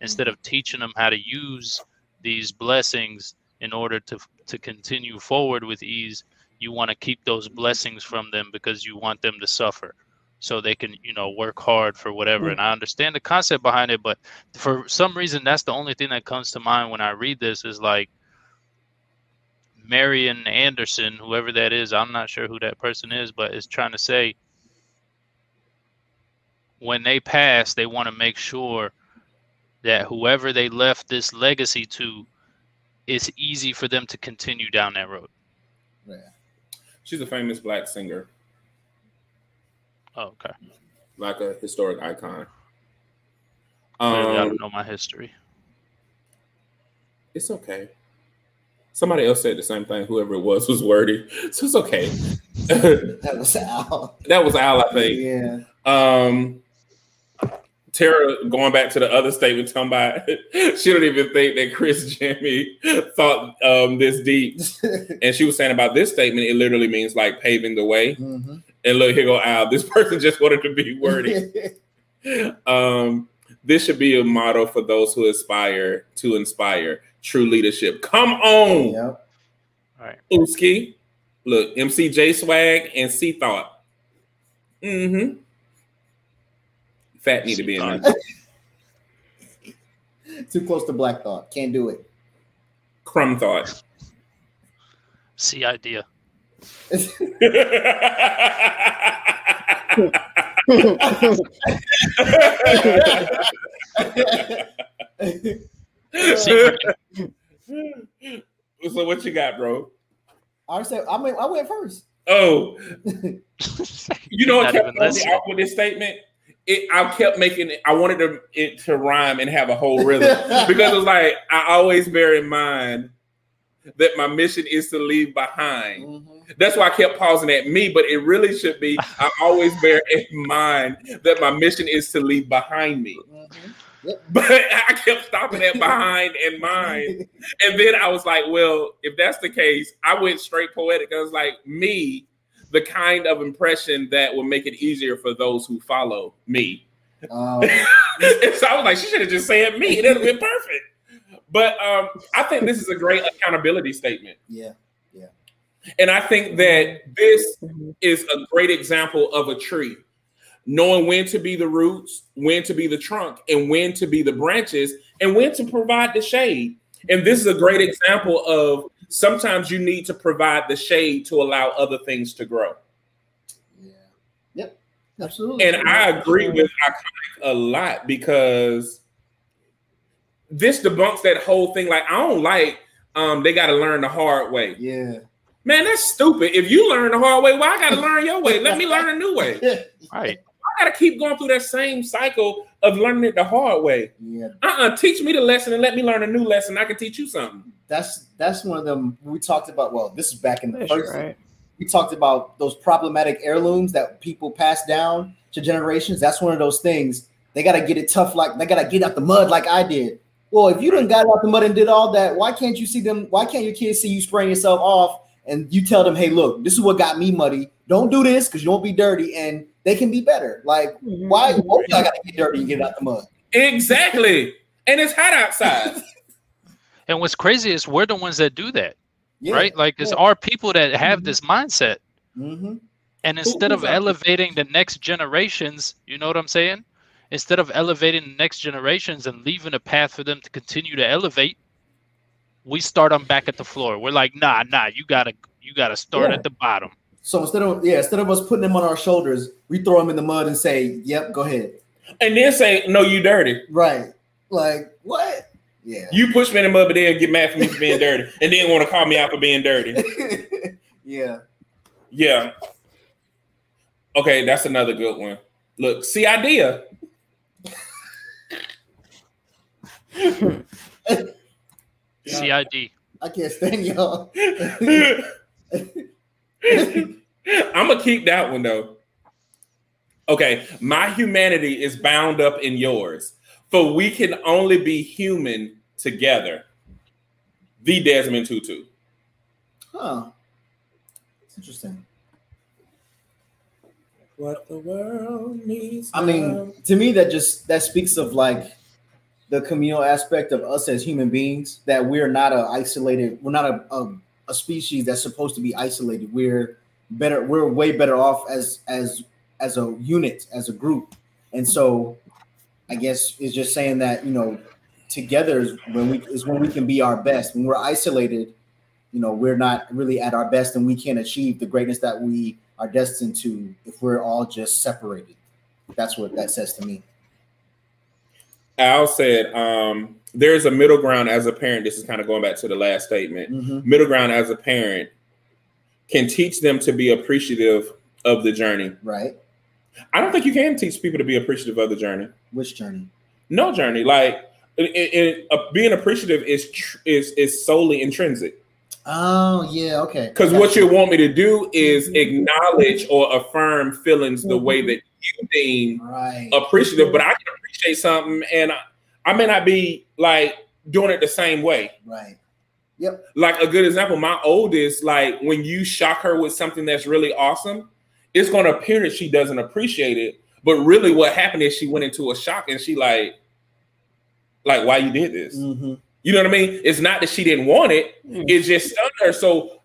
instead of teaching them how to use these blessings in order to to continue forward with ease you want to keep those blessings from them because you want them to suffer. So they can you know work hard for whatever. Mm. And i understand the concept behind it but for some reason that's the only thing that comes to mind when i read this is like marian anderson whoever that is i'm not sure who that person is but is trying to say when they pass they want to make sure that whoever they left this legacy to it's easy for them to continue down that road. Yeah. She's a famous black singer. Oh, okay. Like a historic icon. Um, I don't know my history. It's okay. Somebody else said the same thing. Whoever it was was wordy, so it's okay. that was Al. That was Al, I think. Yeah. Um, Tara, going back to the other statement, talking about she don't even think that Chris Jimmy thought um, this deep, and she was saying about this statement, it literally means like paving the way. Mm-hmm. And look, here go Al. This person just wanted to be wordy. um, this should be a motto for those who aspire to inspire true leadership. Come on, Yep. All right. Booski. Look, MCJ Swag and C Thought. Mm-hmm. Fat need to be in there. Too close to Black Thought. Can't do it. Crumb Thought. See idea. So what you got, bro? I said I mean I went first. Oh, you know what Not kept even throwing me listening. with this statement? It, I kept making it. I wanted to, it to rhyme and have a whole rhythm because it was like I always bear in mind that my mission is to leave behind. Mhm. That's why I kept pausing at me, but it really should be I always bear in mind that my mission is to leave behind me. Mhm. But I kept stopping at behind and mine. And then I was like, well, if that's the case, I went straight poetic. I was like, me, the kind of impression that will make it easier for those who follow me. Um, and so I was like, she should have just said me. It would have been perfect. But um, I think this is a great accountability statement. Yeah. Yeah. And I think that this is a great example of a tree. Knowing when to be the roots, when to be the trunk, and when to be the branches, and when to provide the shade. And this is a great example of sometimes you need to provide the shade to allow other things to grow. Yeah. Yep. Absolutely. And I agree with Iconic a lot because this debunks that whole thing. Like, I don't like um they gotta learn the hard way. Yeah. Man, that's stupid. If you learn the hard way, why I gotta learn your way? Let me learn a new way. right. I gotta keep going through that same cycle of learning it the hard way. Yeah. Uh-uh, teach me the lesson and let me learn a new lesson. I can teach you something. That's that's one of them we talked about. Well, this is back in the That's first. right. We talked about those problematic heirlooms that people pass down to generations. That's one of those things. They gotta get it tough, like they gotta get out the mud, like I did. Well, if you didn't got out the mud and did all that, why can't you see them? Why can't your kids see you spraying yourself off and you tell them, "Hey, look, this is what got me muddy. Don't do this because you won't be dirty." And they they can be better. Like, why? Why y'all got to get dirty and get out the mud? Exactly. And it's hot outside. And what's crazy is we're the ones that do that, Yeah. right? Like it's yeah. our people that have this mindset. Mm-hmm. And instead of who's our elevating the next generations, you know what I'm saying? Instead of elevating the next generations and leaving a path for them to continue to elevate, we start them back at the floor. We're like, nah, nah, you gotta you gotta start Yeah. at the bottom. So instead of yeah, instead of us putting them on our shoulders, we throw them in the mud and say, "Yep, go ahead." and then say, no, you dirty. Right? Like what? Yeah. You push me in the mud, but then get mad for me for being dirty. And then want to call me out for being dirty. yeah. Yeah. Okay, that's another good one. Look, see idea. CID. I can't stand y'all. I'm gonna keep that one though. Okay, my humanity is bound up in yours, for we can only be human together. The Desmond Tutu. Huh. It's interesting. What the world needs. I mean, to me, that just that speaks of like the communal aspect of us as human beings. That we're not a isolated. We're not a, a a species that's supposed to be isolated. We're better. We're way better off as as as a unit, as a group. And so, I guess it's just saying that you know, together is when we is when we can be our best. When we're isolated, you know, we're not really at our best, and we can't achieve the greatness that we are destined to if we're all just separated. That's what that says to me. Al said, um, there's a middle ground as a parent. This is kind of going back to the last statement. Mhm. Middle ground as a parent can teach them to be appreciative of the journey. Right? I don't think you can teach people to be appreciative of the journey. Which journey? No journey. Like it, it, uh, being appreciative is tr- is is solely intrinsic. Oh yeah, okay. Because what you want me to do is acknowledge or affirm feelings the way that you deem right? appreciative. But I can appreciate something, and I, I may not be like doing it the same way. Right. Yep. Like a good example, my oldest, like when you shock her with something that's really awesome, it's going to appear that she doesn't appreciate it. But really, what happened is she went into a shock, and she like, like, why you did this? Mm-hmm. You know what I mean? It's not that she didn't want it; it just stunned her. So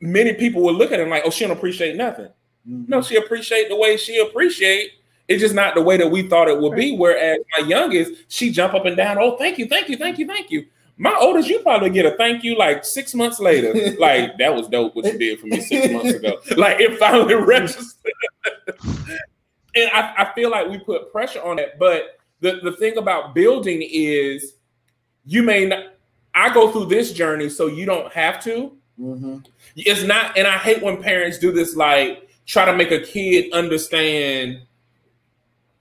many people would look at her like, "Oh, she don't appreciate nothing." Mm-hmm. No, she appreciate the way she appreciate. It's just not the way that we thought it would be. Whereas my youngest, she jump up and down. Oh, thank you, thank you, thank you, thank you. My oldest, you probably get a thank you like six months later. like that was dope what you did for me six months ago. Like it finally registered. and I, I feel like we put pressure on it. But the, the thing about building is you may not I go through this journey so you don't have to. Mm-hmm. It's not, and I hate when parents do this, like try to make a kid understand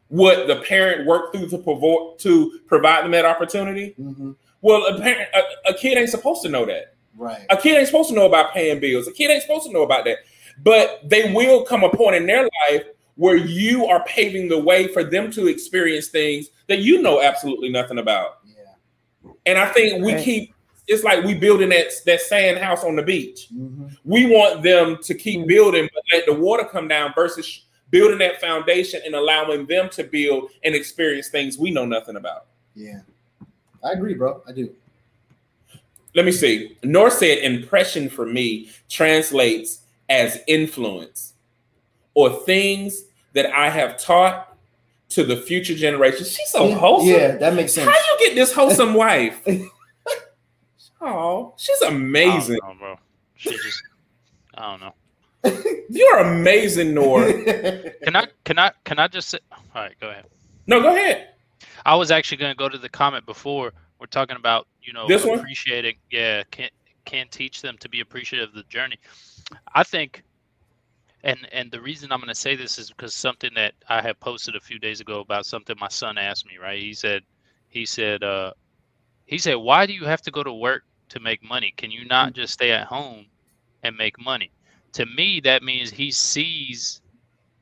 what the parent worked through to provide to provide them that opportunity. Mm-hmm. Well, a parent, a, a kid ain't supposed to know that. Right. A kid ain't supposed to know about paying bills. A kid ain't supposed to know about that. But they will come a point in their life where you are paving the way for them to experience things that you know absolutely nothing about. Yeah. And I think we Right. keep it's like we building that that sand house on the beach. Mm-hmm. We want them to keep building, but let the water come down versus building that foundation and allowing them to build and experience things we know nothing about. Yeah. I agree, bro. I do. Let me see. Nor said impression for me translates as influence or things that I have taught to the future generations. She's so wholesome. Yeah, that makes sense. How you get this wholesome wife? Oh, she's amazing. I don't know, bro. She just, I don't know. You're amazing, Nor. Can I, can I, can I just say? All right, go ahead. no, go ahead. I was actually going to go to the comment before. We're talking about, you know, This one? appreciating. Yeah, can can teach them to be appreciative of the journey. I think, and and the reason I'm going to say this is because something that I had posted a few days ago about something my son asked me. Right? He said, he said, uh, he said, why do you have to go to work to make money? Can you not just stay at home and make money? To me, that means he sees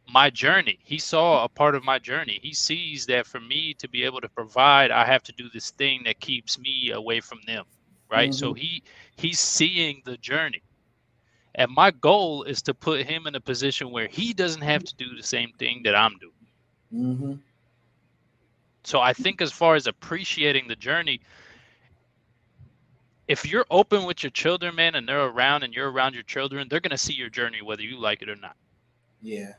my journey. He saw a part of my journey. He sees that for me to be able to provide, I have to do this thing that keeps me away from them. Right. So he he's seeing the journey. And my goal is to put him in a position where he doesn't have to do the same thing that I'm doing. Mm-hmm. So I think as far as appreciating the journey, if you're open with your children, man, and they're around and you're around your children, they're gonna see your journey whether you like it or not. Yeah.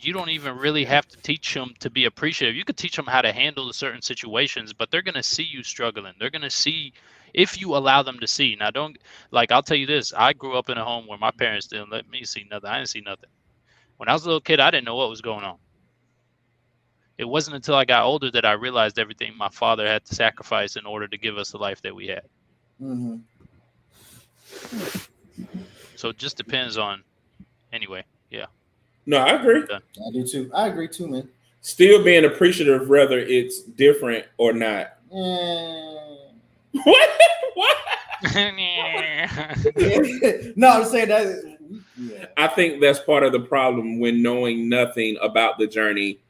You don't even really have to teach them to be appreciative. You could teach them how to handle the certain situations, but they're gonna see you struggling. They're gonna see if you allow them to see. Now, don't like I'll tell you this. I grew up in a home where my parents didn't let me see nothing. I didn't see nothing. When I was a little kid, I didn't know what was going on. It wasn't until I got older that I realized everything my father had to sacrifice in order to give us the life that we had. Mm-hmm. So it just depends on. Anyway, yeah. No, I agree. I do too. I agree too, man. Still being appreciative, whether it's different or not. Mm. What? What? no, I'm saying that. Yeah. I think that's part of the problem when knowing nothing about the journey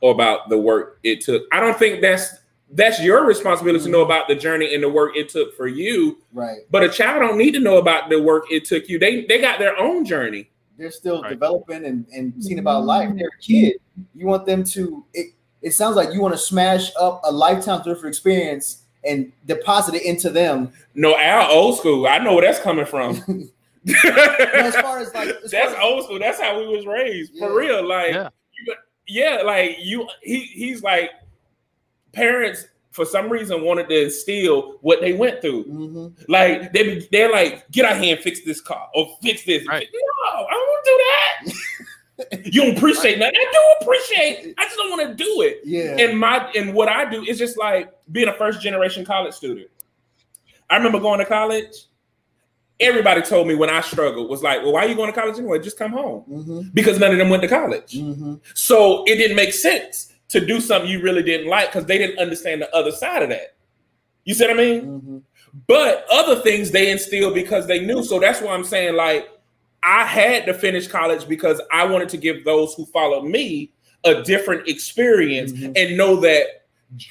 or about the work it took. I don't think that's that's your responsibility to know about the journey and the work it took for you. Right. But a child don't need to know about the work it took you. They they got their own journey. They're still Right. developing and, and seeing about life. They're a kid. You want them to. It, it sounds like you want to smash up a lifetime worth of experience and deposit it into them. No, Al old school. I know where that's coming from. as far as like, as that's as- old school. That's how we was raised. For real. Like Yeah. you- yeah, like you he he's like parents for some reason wanted to instill what they went through. Mhm. Like they they're like, get out here and fix this car or fix this. Right. No, I don't want to do that. you don't appreciate nothing. I do appreciate. I just don't want to do it. Yeah. And my and what I do is just like being a first generation college student. I remember going to college. Everybody told me when I struggled was like, well, why are you going to college anyway? Just come home hmm because none of them went to college. hmm So it didn't make sense to do something you really didn't like because they didn't understand the other side of that. You see what I mean? hmm But other things they instilled because they knew. So that's why I'm saying, like, I had to finish college because I wanted to give those who followed me a different experience Mhm. and know that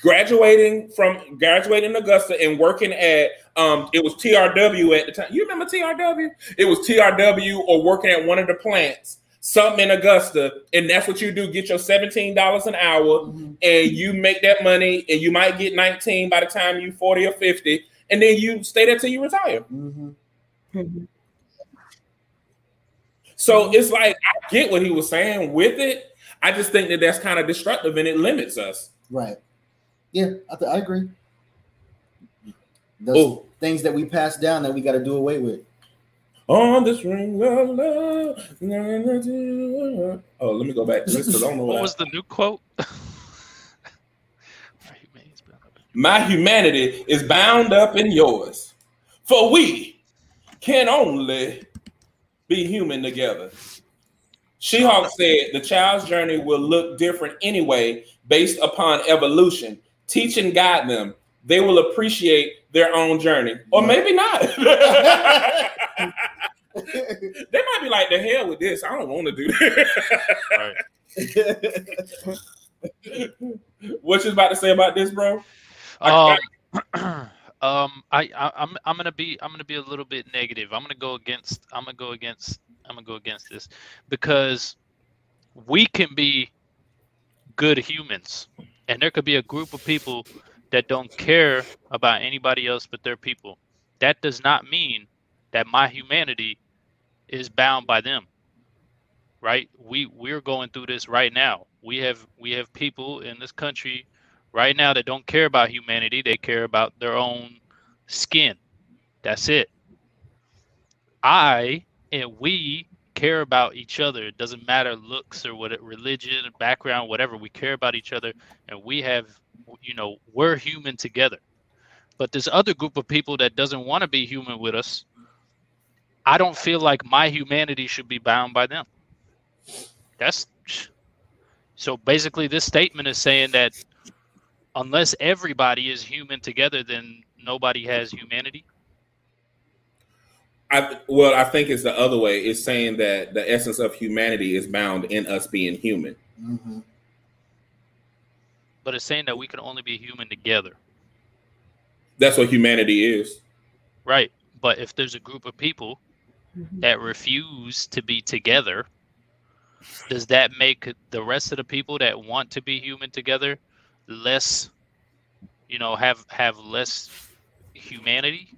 graduating from graduating Augusta and working at um it was TRW at the time. You remember TRW? It was TRW or working at one of the plants, something in Augusta, and that's what you do. Get your $17 an hour Mhm. and you make that money and you might get 19 by the time you 40 or 50 and then you stay there till you retire hmm so it's like i get what he was saying with it i just think that that's kind of destructive and it limits us Right. Yeah, I, th- I agree. Those Oh. things that we pass down that we got to do away with. On this ring of love oh let me go back to this because i don't know what, What I- was the new quote? my humanity is bound up in yours for we can only be human together She-Hulk said the child's journey will look different anyway based upon evolution. Teach and guide them. They will appreciate their own journey. Or maybe not. they might be like, the hell with this. I don't want to do that. Right. what you about to say about this, bro? Um, um, I, I, I'm, I'm gonna be, I'm gonna be a little bit negative. I'm gonna go against, I'm gonna go against, I'm gonna go against this because we can be good humans, and there could be a group of people that don't care about anybody else but their people. That does not mean that my humanity is bound by them. Right? We we're going through this right now. We have we have people in this country right now that don't care about humanity they care about their own skin that's it i and we care about each other it doesn't matter looks or what religion background whatever we care about each other and we have you know we're human together but this other group of people that doesn't want to be human with us i don't feel like my humanity should be bound by them that's so basically this statement is saying that unless everybody is human together, then nobody has humanity. I well, I think it's the other way. It's saying that the essence of humanity is bound in us being human. hmm But it's saying that we can only be human together. That's what humanity is. Right. But if there's a group of people mm-hmm. that refuse to be together, does that make the rest of the people that want to be human together less, you know, have have less humanity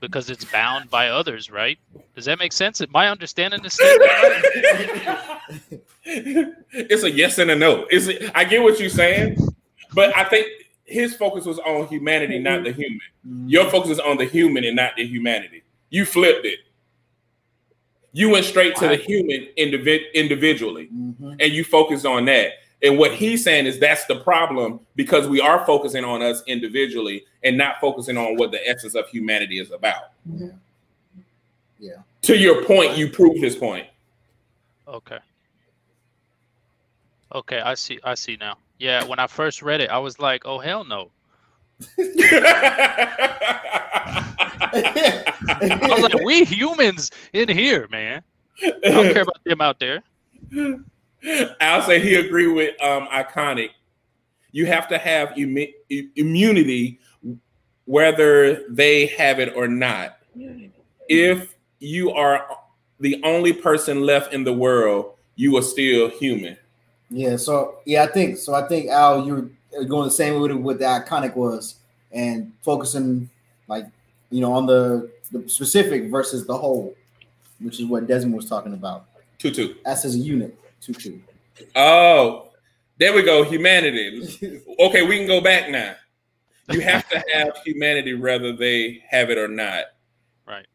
because it's bound by others, right? Does that make sense? Am I understanding this statement? right? it's a yes and a no. Is it? I get what you're saying, but I think his focus was on humanity, not the human. Your focus is on the human and not the humanity. You flipped it. You went straight to the human individ- individually, Mhm. and you focused on that. And what he's saying is that's the problem because we are focusing on us individually and not focusing on what the essence of humanity is about. Yeah. Yeah. To your point, you proved his point. Okay. Okay, I see. I see now. Yeah, when I first read it, I was like, "Oh hell no!" I was like, "We humans in here, man. I don't care about them out there." I'll say he agree with um iconic. You have to have immu- immunity whether they have it or not. If you are the only person left in the world, you are still human. Yeah, so yeah, I think so. I think Al, you're going the same way with what the iconic was, and focusing like you know on the the specific versus the whole, which is what Desmond was talking about. Tutu. Us as a unit, two two. Oh, there we go. Humanity. Okay, we can go back now. You have to have humanity whether they have it or not. Right.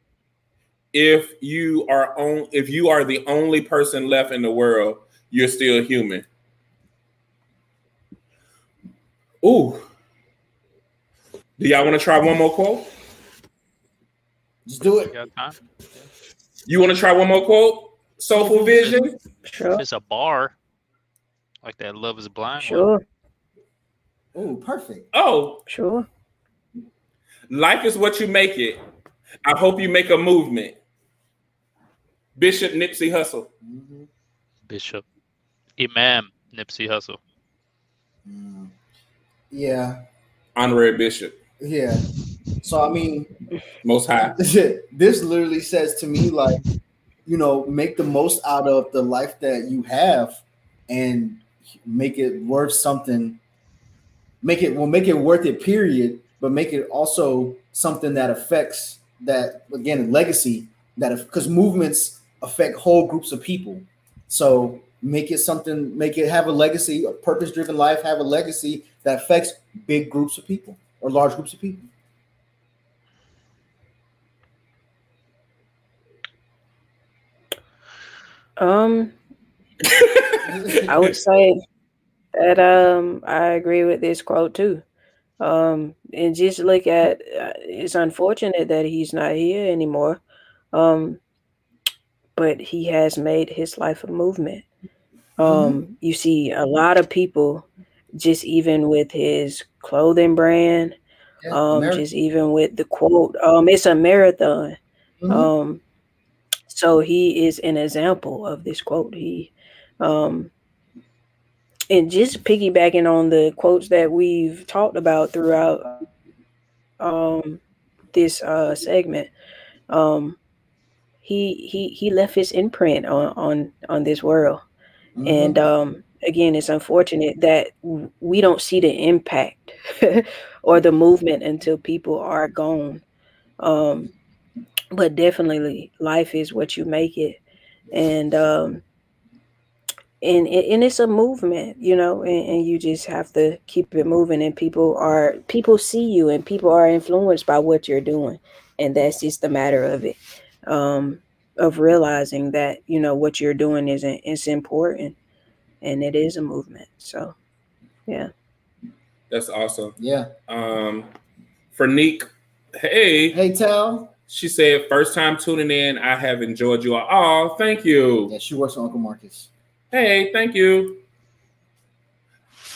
If you are on, if you are the only person left in the world, you're still human. Ooh. Do y'all want to try one more quote? Just do it. You want to try one more quote? Soulful Vision. Sure. It's a bar, like that "Love Is Blind." Sure. Oh, perfect. Oh, Sure. life is what you make it. I hope you make a movement. Bishop Nipsey Hussle. Mhm. Bishop, Imam, Nipsey Hussle. Mm. Yeah, Honorary Bishop. yeah. So I mean, Most High. this literally says to me like you know make the most out of the life that you have and make it worth something make it well make it worth it period but make it also something that affects that again legacy that because movements affect whole groups of people so make it something make it have a legacy a purpose driven life have a legacy that affects big groups of people or large groups of people Um, I would say that um I agree with this quote too. Um, and just look at uh, it's unfortunate that he's not here anymore. Um, but he has made his life a movement. Um, you see a lot of people just even with his clothing brand, Yeah, um, America. just even with the quote, um, it's a marathon. Mhm. Um, so he is an example of this quote. He, um, and just piggybacking on the quotes that we've talked about throughout um, this uh, segment, um, he he he left his imprint on on on this world, Mhm. and um, again, it's unfortunate that we don't see the impact or the movement until people are gone. Um, but definitely, life is what you make it, and um, and and it's a movement, you know, and, and you just have to keep it moving. And people are people see you, and people are influenced by what you're doing, and that's just the matter of it. Um, of realizing that you know what you're doing is is important, and it is a movement. So, yeah. That's awesome. yeah Um, for Neek, hey, hey tell she said, first time tuning in. I have enjoyed you all. Oh, thank you. Yeah, she works for Uncle Marcus. Hey, thank you.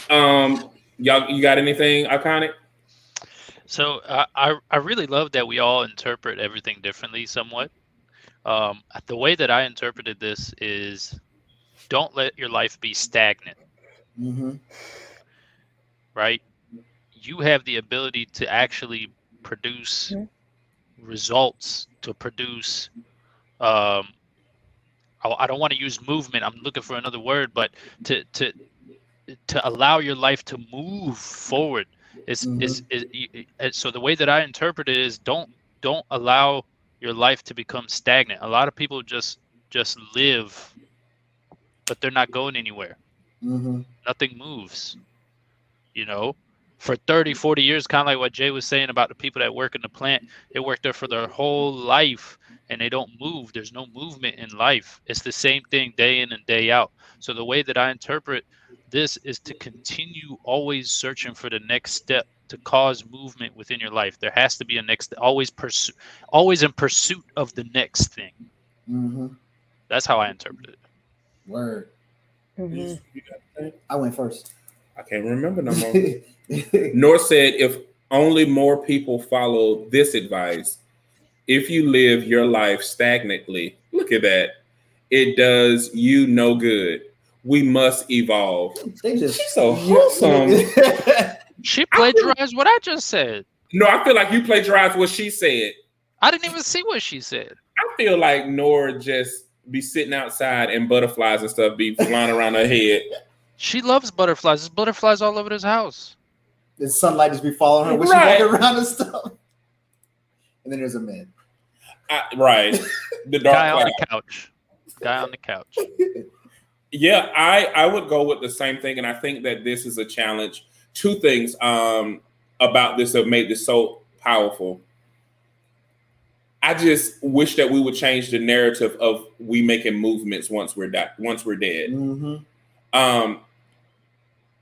Um, y'all, you got anything iconic? So I, I I really love that we all interpret everything differently somewhat. Um, the way that I interpreted this is, don't let your life be stagnant. Mm-hmm. right? You have the ability to actually produce Mhm. results, to produce um, I, I don't want to use movement. I'm looking for another word, but to to to allow your life to move forward is, is, is so the way that I interpret it is don't don't allow your life to become stagnant. A lot of people just just live, but they're not going anywhere. Mm-hmm. nothing moves you know? For 30 40 years kind of like what jay was saying about the people that work in the plant they work there for their whole life and they don't move. There's no movement in life. It's the same thing day in and day out. So the way that i interpret this is to continue always searching for the next step to cause movement within your life there has to be a next always pursue always in pursuit of the next thing Mm-hmm. that's how i interpret it Word. Mhm. You got that? I went first. I can't remember no more. Nor said if only more people follow this advice, if you live your life stagnantly, look at that. It does you no good. We must evolve. they just She's so wholesome. she plagiarized what i just said No, I feel like you plagiarized what she said. i didn't even see what she said I feel like Nora just be sitting outside and butterflies and stuff be flying around her head. She loves butterflies. There's butterflies all over this house. the sunlight just be following her when Right. she walking around and stuff. And then there's a man. I, right. The dark Guy on cloud. the couch. Guy on the couch. Yeah, I I would go with the same thing, and I think that this is a challenge. Two things um, about this have made this so powerful. I just wish that we would change the narrative of we making movements once we're di- once we're dead. Mm-hmm. Um,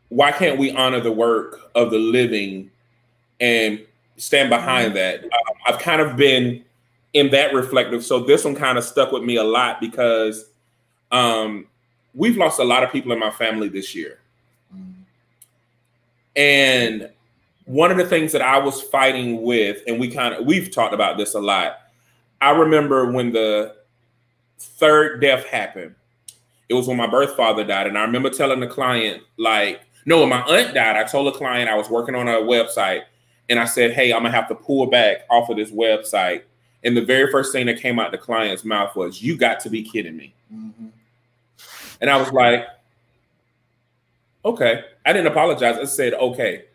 why can't we honor the work of the living and stand behind that? Um, I've kind of been in that reflective, so this one kind of stuck with me a lot because um, we've lost a lot of people in my family this year. And one of the things that I was fighting with, and we kind of we've talked about this a lot. I remember when the third death happened. It was when my birth father died, and I remember telling the client, like, no, when my aunt died, I told the client I was working on a website, and I said, hey, I'm gonna have to pull back off of this website. And the very first thing that came out the client's mouth was, "You got to be kidding me." Mm-hmm. And I was like, okay. I didn't apologize. I said, okay.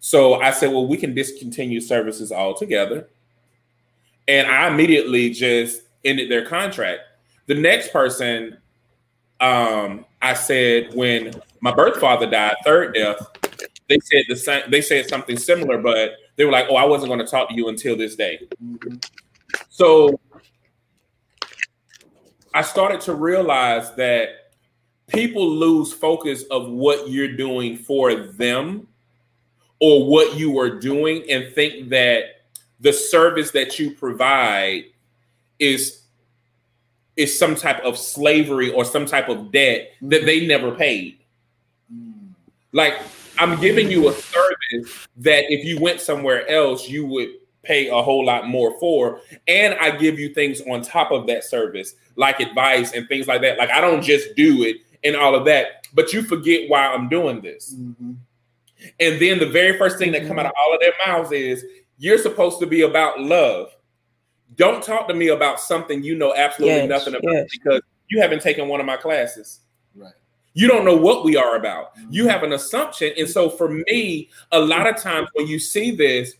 So I said, well, we can discontinue services altogether. And I immediately just ended their contract. The next person, um, I said, when my birth father died, third death, they said the same, they said something similar, but they were like, oh, I wasn't going to talk to you until this day. Mm-hmm. So I started to realize that people lose focus of what you're doing for them or what you are doing and think that the service that you provide is is some type of slavery or some type of debt that mm-hmm. they never paid. Mm. Like I'm giving you a service that if you went somewhere else, you would pay a whole lot more for. And I give you things on top of that service, like advice and things like that. Like I don't just do it and all of that, but you forget why I'm doing this. Mm-hmm. And then the very first thing that come out of all of their mouths is, "You're supposed to be about love." Don't talk to me about something you know absolutely Yes, nothing about yes. because you haven't taken one of my classes. Right. You don't know what we are about. You have an assumption. And so for me, a lot of times when you see this,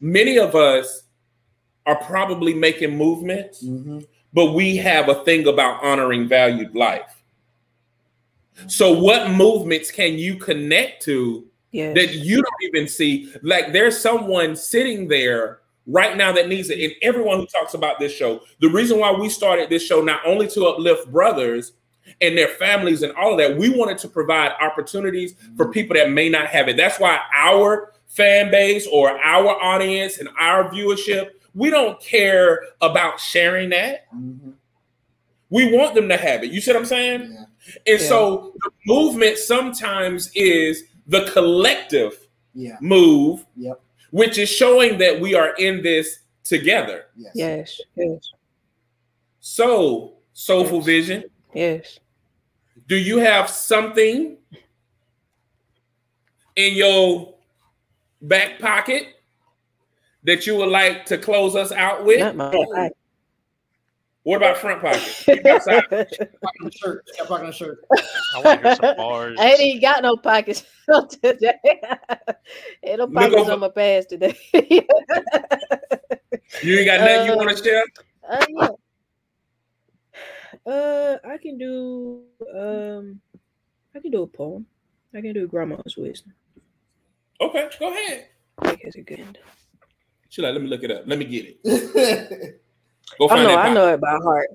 many of us are probably making movements, Mm-hmm. but we have a thing about honoring valued life. So what movements can you connect to Yes. that you don't even see? Like there's someone sitting there right now that needs it. And everyone who talks about this show, the reason why we started this show, not only to uplift brothers and their families and all of that, we wanted to provide opportunities for people that may not have it. That's why our fan base or our audience and our viewership, we don't care about sharing that. Mm-hmm. We want them to have it. You see what I'm saying? Yeah. And Yeah. so the movement sometimes is the collective Yeah. move, Yep. which is showing that we are in this together. Yes. yes. Yes. So, Soulful Vision, Yes. do you have something in your back pocket that you would like to close us out with? Not my life. What about front pocket? Outside. Pocket the shirt. Got pocket the shirt. I want to hear some bars. I ain't even got no pockets today. ain't no Look pockets over- on my pants today. You ain't got nothing you Uh, want to share? Uh, yeah. Uh, I can do um, I can do a poem. I can do Grandma's wisdom. Okay, go ahead. I think it's a good. End. She's like, let me look it up. Let me get it. Go I find. I know it by heart.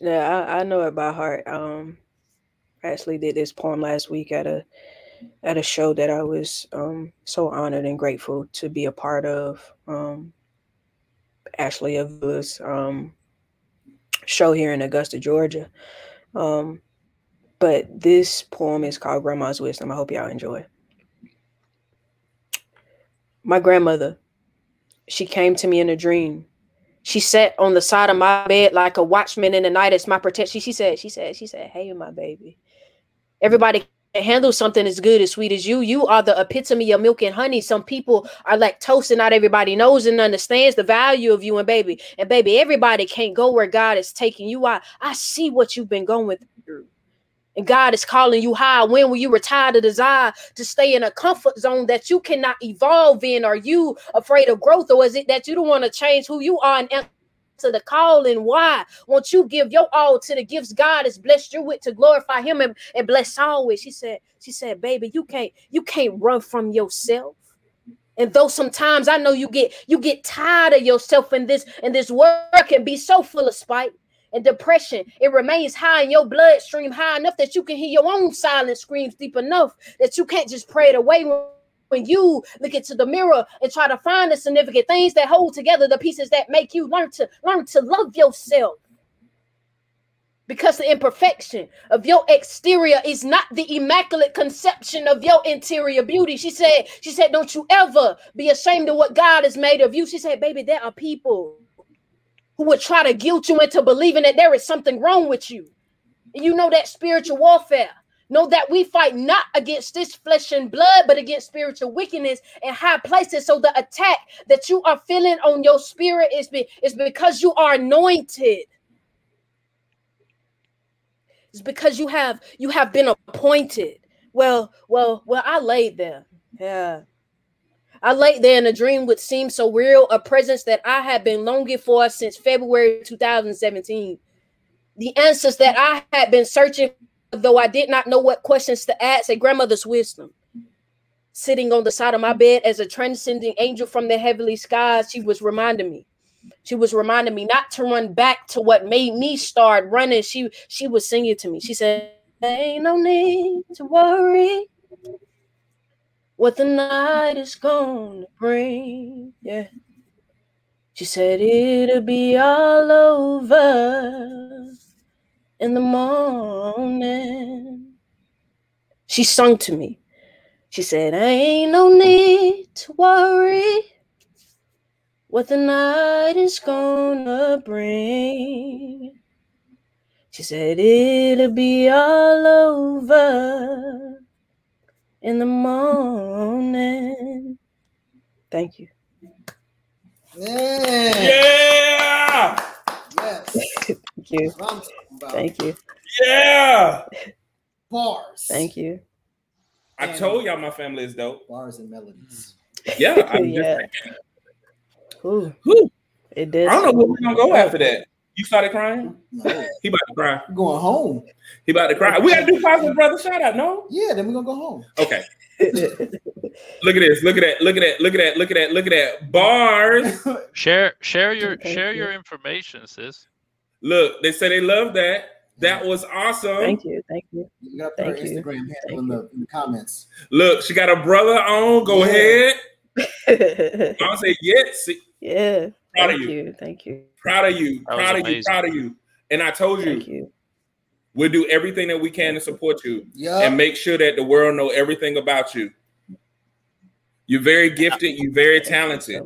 Yeah, I, I know it by heart. Um, I actually did this poem last week at a at a show that I was um so honored and grateful to be a part of. Um, actually, of this um show here in Augusta, Georgia. Um, but this poem is called Grandma's Wisdom. I hope y'all enjoy. My grandmother, she came to me in a dream. She sat on the side of my bed like a watchman in the night It's my protection. She said, she said, she said, hey, my baby. Everybody can handle something as good as sweet as you. You are the epitome of milk and honey. Some people are lactose and not everybody knows and understands the value of you and baby. And baby, everybody can't go where God is taking you. I, I see what you've been going through. And God is calling you high. When will you retire the desire to stay in a comfort zone that you cannot evolve in? Are you afraid of growth, or is it that you don't want to change who you are and answer the call? And why won't you give your all to the gifts God has blessed you with to glorify Him and, and bless always? She said, She said, baby, you can't you can't run from yourself. And though sometimes I know you get you get tired of yourself and this and this work can be so full of spite and depression, it remains high in your bloodstream, high enough that you can hear your own silent screams deep enough that you can't just pray it away when, you look into the mirror and try to find the significant things that hold together the pieces that make you learn to learn to love yourself. Because the imperfection of your exterior is not the immaculate conception of your interior beauty. She said, she said, don't you ever be ashamed of what God has made of you. She said, baby, there are people who would try to guilt you into believing that there is something wrong with you. You know that spiritual warfare. Know that we fight not against this flesh and blood, but against spiritual wickedness in high places. So the attack that you are feeling on your spirit is, be, is because you are anointed. It's because you have you have been appointed. Well, well, well, I laid there. Yeah. I lay there in a dream which seemed so real, a presence that I had been longing for since February 2017. The answers that I had been searching, though I did not know what questions to ask, a grandmother's wisdom. Sitting on the side of my bed as a transcending angel from the heavenly skies, she was reminding me. She was reminding me not to run back to what made me start running. She she was singing to me. She said, Ain't no need to worry what the night is gonna bring. Yeah. She said it'll be all over in the morning. She sung to me. She said, I Ain't no need to worry what the night is gonna bring. She said, It'll be all over in the morning. Thank you. Yeah. Yeah, Yes. Thank you. That's what I'm talking about. Thank you. yeah. Bars. Thank you. I told y'all my family is dope. Bars and melodies. Yeah, I'm Yeah. just, Ooh, Whew. it did. I don't know where we're gonna go after that. You started crying. No, He about to cry. we're going home. He about to cry. We gotta do positive brother shout out. No. Yeah, then we're gonna go home. Okay. Look at this. Look at that. Look at that. Look at that. Look at that. Look at that. Bars. Share share your Thank share you. your information, sis. Look, they say they love that. That was awesome. Thank you. Thank you. You got to put our Thank you. Instagram handle in the, in the comments. Look, she got a brother on. Go Yeah. ahead. I'll say yes. See, Proud Thank of you. you. Thank you. Proud of you. That was Proud of you. Proud of you. And I told you, Thank you. we'll do everything that we can to support you Yeah. and make sure that the world know everything about you. You're very gifted. You're very talented.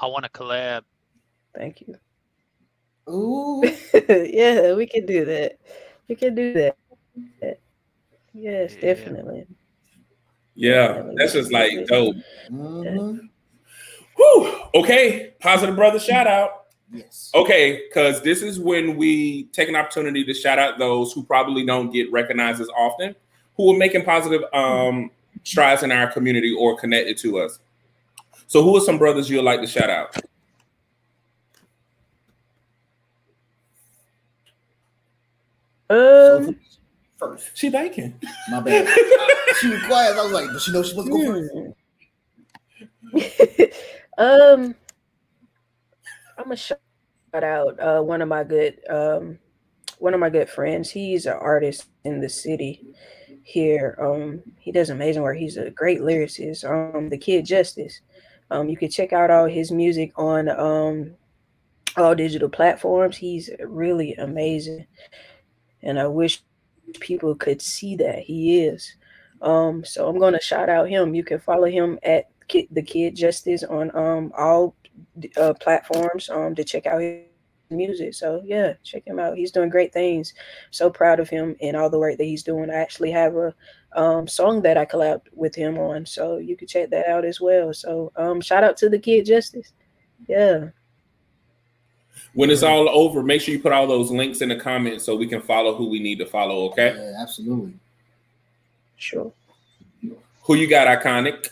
I want to collab. Thank you. Ooh. yeah, we can do that. We can do that. Yes, Yeah. definitely. Yeah, that's just like dope. Mhm. Whew. Okay, positive brother shout out. Yes. Okay, because this is when we take an opportunity to shout out those who probably don't get recognized as often, who are making positive um, strides in our community or connected to us. So, who are some brothers you'd like to shout out? Um, First, She baking. my bad. she was quiet. I was like, does she know she's supposed to go first? um, I'm gonna shout out uh, one of my good um, one of my good friends. He's an artist in the city here. Um, he does amazing work. He's a great lyricist. Um, the Kid Justice. Um, you can check out all his music on um all digital platforms. He's really amazing, and I wish people could see that he is. Um, so I'm gonna shout out him. You can follow him at Kid, the Kid Justice on um all uh, platforms um to check out his music. So yeah, check him out. He's doing great things. So proud of him and all the work that he's doing. I actually have a um song that I collabed with him on, so you can check that out as well. So um shout out to the Kid Justice. Yeah. When it's all over, make sure you put all those links in the comments so we can follow who we need to follow. Okay. Yeah, absolutely. Sure. Who you got, iconic?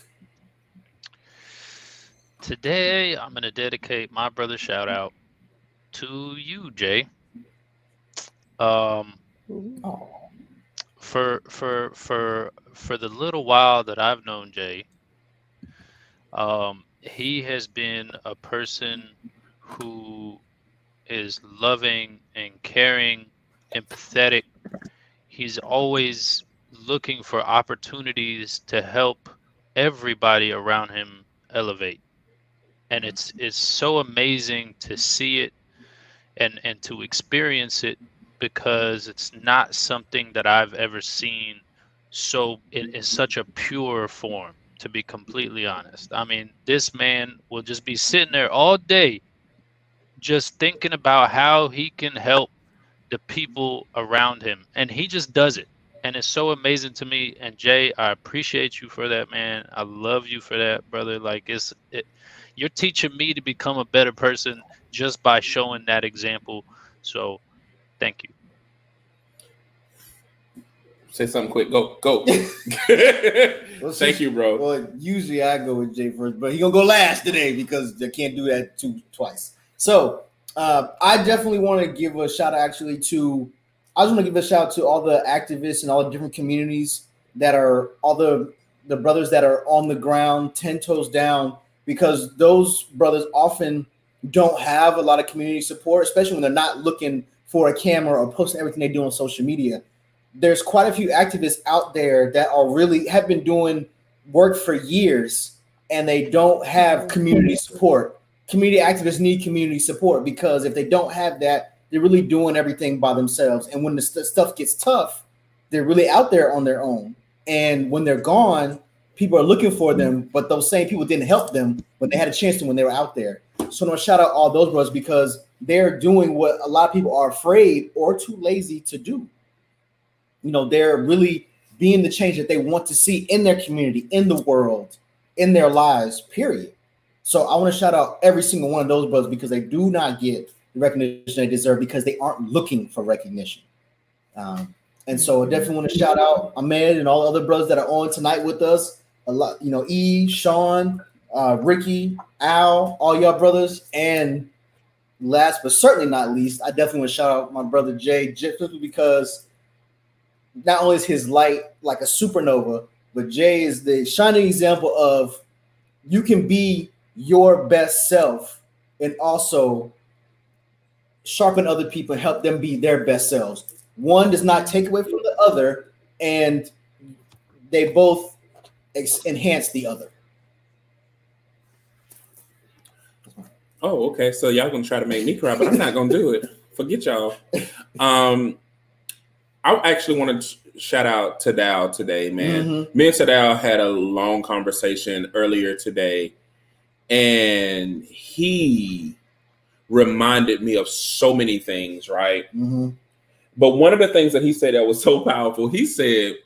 Today, I'm going to dedicate my brother shout out to you, Jay. Um, for for for for the little while that I've known Jay, um, he has been a person who is loving and caring, empathetic. He's always looking for opportunities to help everybody around him elevate. And it's it's so amazing to see it and and to experience it because it's not something that I've ever seen so in, in such a pure form to be completely honest. I mean, this man will just be sitting there all day just thinking about how he can help the people around him. And he just does it. And it's so amazing to me. And jay i appreciate you for that man. I love you for that brother. Like it's it, you're teaching me to become a better person just by showing that example so thank you Say something quick. Go, go. Well, Thank you, bro. Well, usually I go with Jay first, but he gonna go last today because I can't do that two twice. So uh, I definitely want to give a shout out actually to I just want to give a shout out to all the activists and all the different communities that are all the the brothers that are on the ground, ten toes down, because those brothers often don't have a lot of community support, especially when they're not looking for a camera or posting everything they do on social media. There's quite a few activists out there that are really have been doing work for years and they don't have community support. Community activists need community support because if they don't have that, they're really doing everything by themselves. And when the st- stuff gets tough, they're really out there on their own. And when they're gone, people are looking for them, but those same people didn't help them when they had a chance to when they were out there. So to shout out all those brothers because they're doing what a lot of people are afraid or too lazy to do. You know, they're really being the change that they want to see in their community, in the world, in their lives, period. So I want to shout out every single one of those brothers because they do not get the recognition they deserve because they aren't looking for recognition. Um, and so I definitely want to shout out Ahmed and all the other brothers that are on tonight with us. A lot, you know, E, Sean, uh, Ricky, Al, all y'all brothers. And last but certainly not least, I definitely want to shout out my brother Jay simply because not only is his light like a supernova, but Jay is the shining example of you can be your best self and also sharpen other people and help them be their best selves. One does not take away from the other, and they both ex- enhance the other. Oh, okay. So y'all gonna try to make me cry, but I'm not gonna do it. Forget y'all. Um, I actually want to shout out to Dow today, man. Mhm. Me and Sadal had a long conversation earlier today, and he reminded me of so many things, right? Mhm. But one of the things that he said that was so powerful, he said,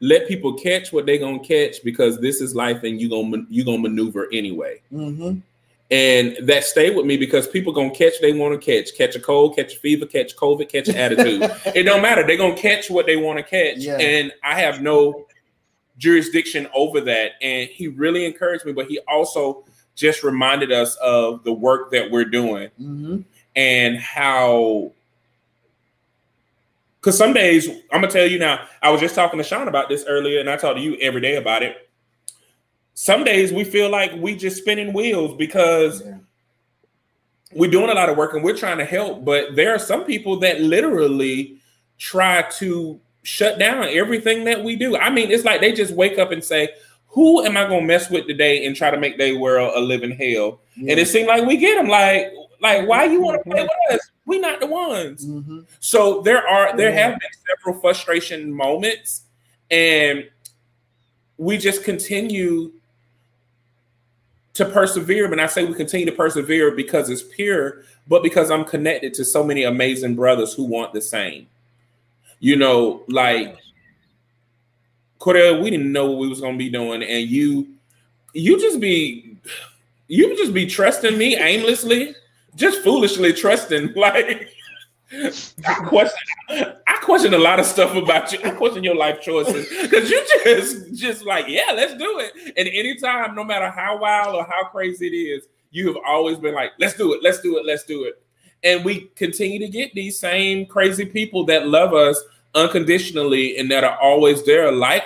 "Let people catch what they're gonna catch because this is life, and you gonna you gonna maneuver anyway." Mhm. And that stayed with me because people gonna catch they want to catch, catch a cold, catch a fever, catch COVID, catch an attitude. it don't matter. They're gonna catch what they want to catch. Yeah. And I have no jurisdiction over that. And he really encouraged me, but he also just reminded us of the work that we're doing hmm and how because some days i'm gonna tell you now i was just talking to sean about this earlier and i talk to you every day about it some days we feel like we just spinning wheels because Yeah. we're doing a lot of work and we're trying to help but there are some people that literally try to shut down everything that we do i mean it's like they just wake up and say who am i gonna mess with today and try to make their world a living hell Yeah. and it seemed like we get them like like why you want to play with us we not the ones Mhm. so there are there have been several frustration moments, and we just continue to persevere. And I say we continue to persevere because it's pure, but because I'm connected to so many amazing brothers who want the same. You know, like Cordell, we didn't know what we was gonna be doing, and you you just be you just be trusting me aimlessly, just foolishly trusting, like I question I question a lot of stuff about you. I question your life choices because you just just like, yeah, let's do it. And anytime, no matter how wild or how crazy it is, you have always been like, let's do it, let's do it, let's do it. And we continue to get these same crazy people that love us unconditionally and that are always there, like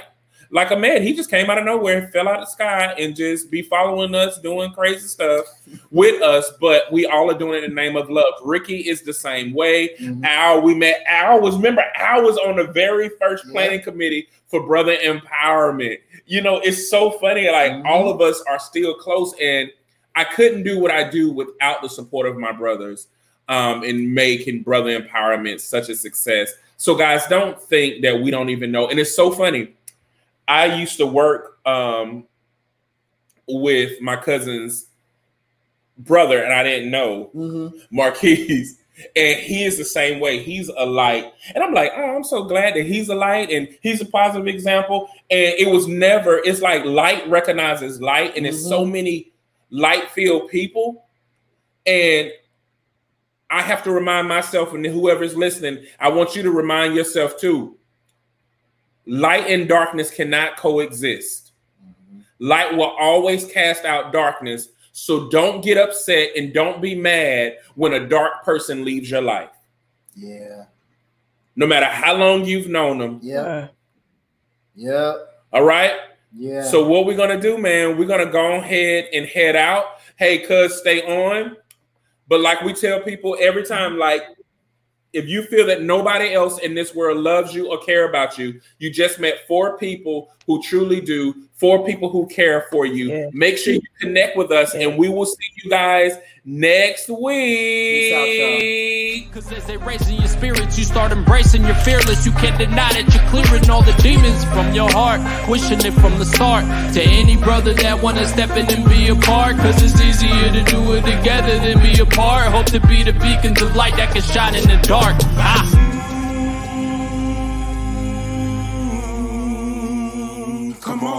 like a man. He just came out of nowhere, fell out of the sky, and just be following us, doing crazy stuff with us. But we all are doing it in the name of love. Ricky is the same way. Mhm. Al, we met Al was remember Al was on the very first planning committee for brother empowerment. You know, it's so funny. Like Mhm. all of us are still close, and I couldn't do what I do without the support of my brothers um, in making brother empowerment such a success. So, guys, don't think that we don't even know. And it's so funny. I used to work um, with my cousin's brother, and I didn't know. Mhm. Marquise. And he is the same way. He's a light. And I'm like, oh, I'm so glad that he's a light and he's a positive example. And it was never, it's like light recognizes light, and it's so many light filled people. And I have to remind myself and whoever's listening, I want you to remind yourself too. Light and darkness cannot coexist. Mm-hmm. Light will always cast out darkness. So don't get upset and don't be mad when a dark person leaves your life. Yeah. No matter how long you've known them. Yeah. Yeah. All right. Yeah. So what we're gonna do, man? We're gonna go ahead and head out. Hey, cuz stay on. But like we tell people every time, like if you feel that nobody else in this world loves you or care about you, you just met four people who truly do, four people who care for you. Yeah. Make sure you connect with us, and we will see you guys next week. Cause as they raising your spirits, you start embracing your fearless. You can't deny that you're clearing all the demons from your heart, pushing it from the start. To any brother that wanna step in and be a part, cause it's easier to do it together than be apart. Hope to be the beacons of light that can shine in the dark. Ah.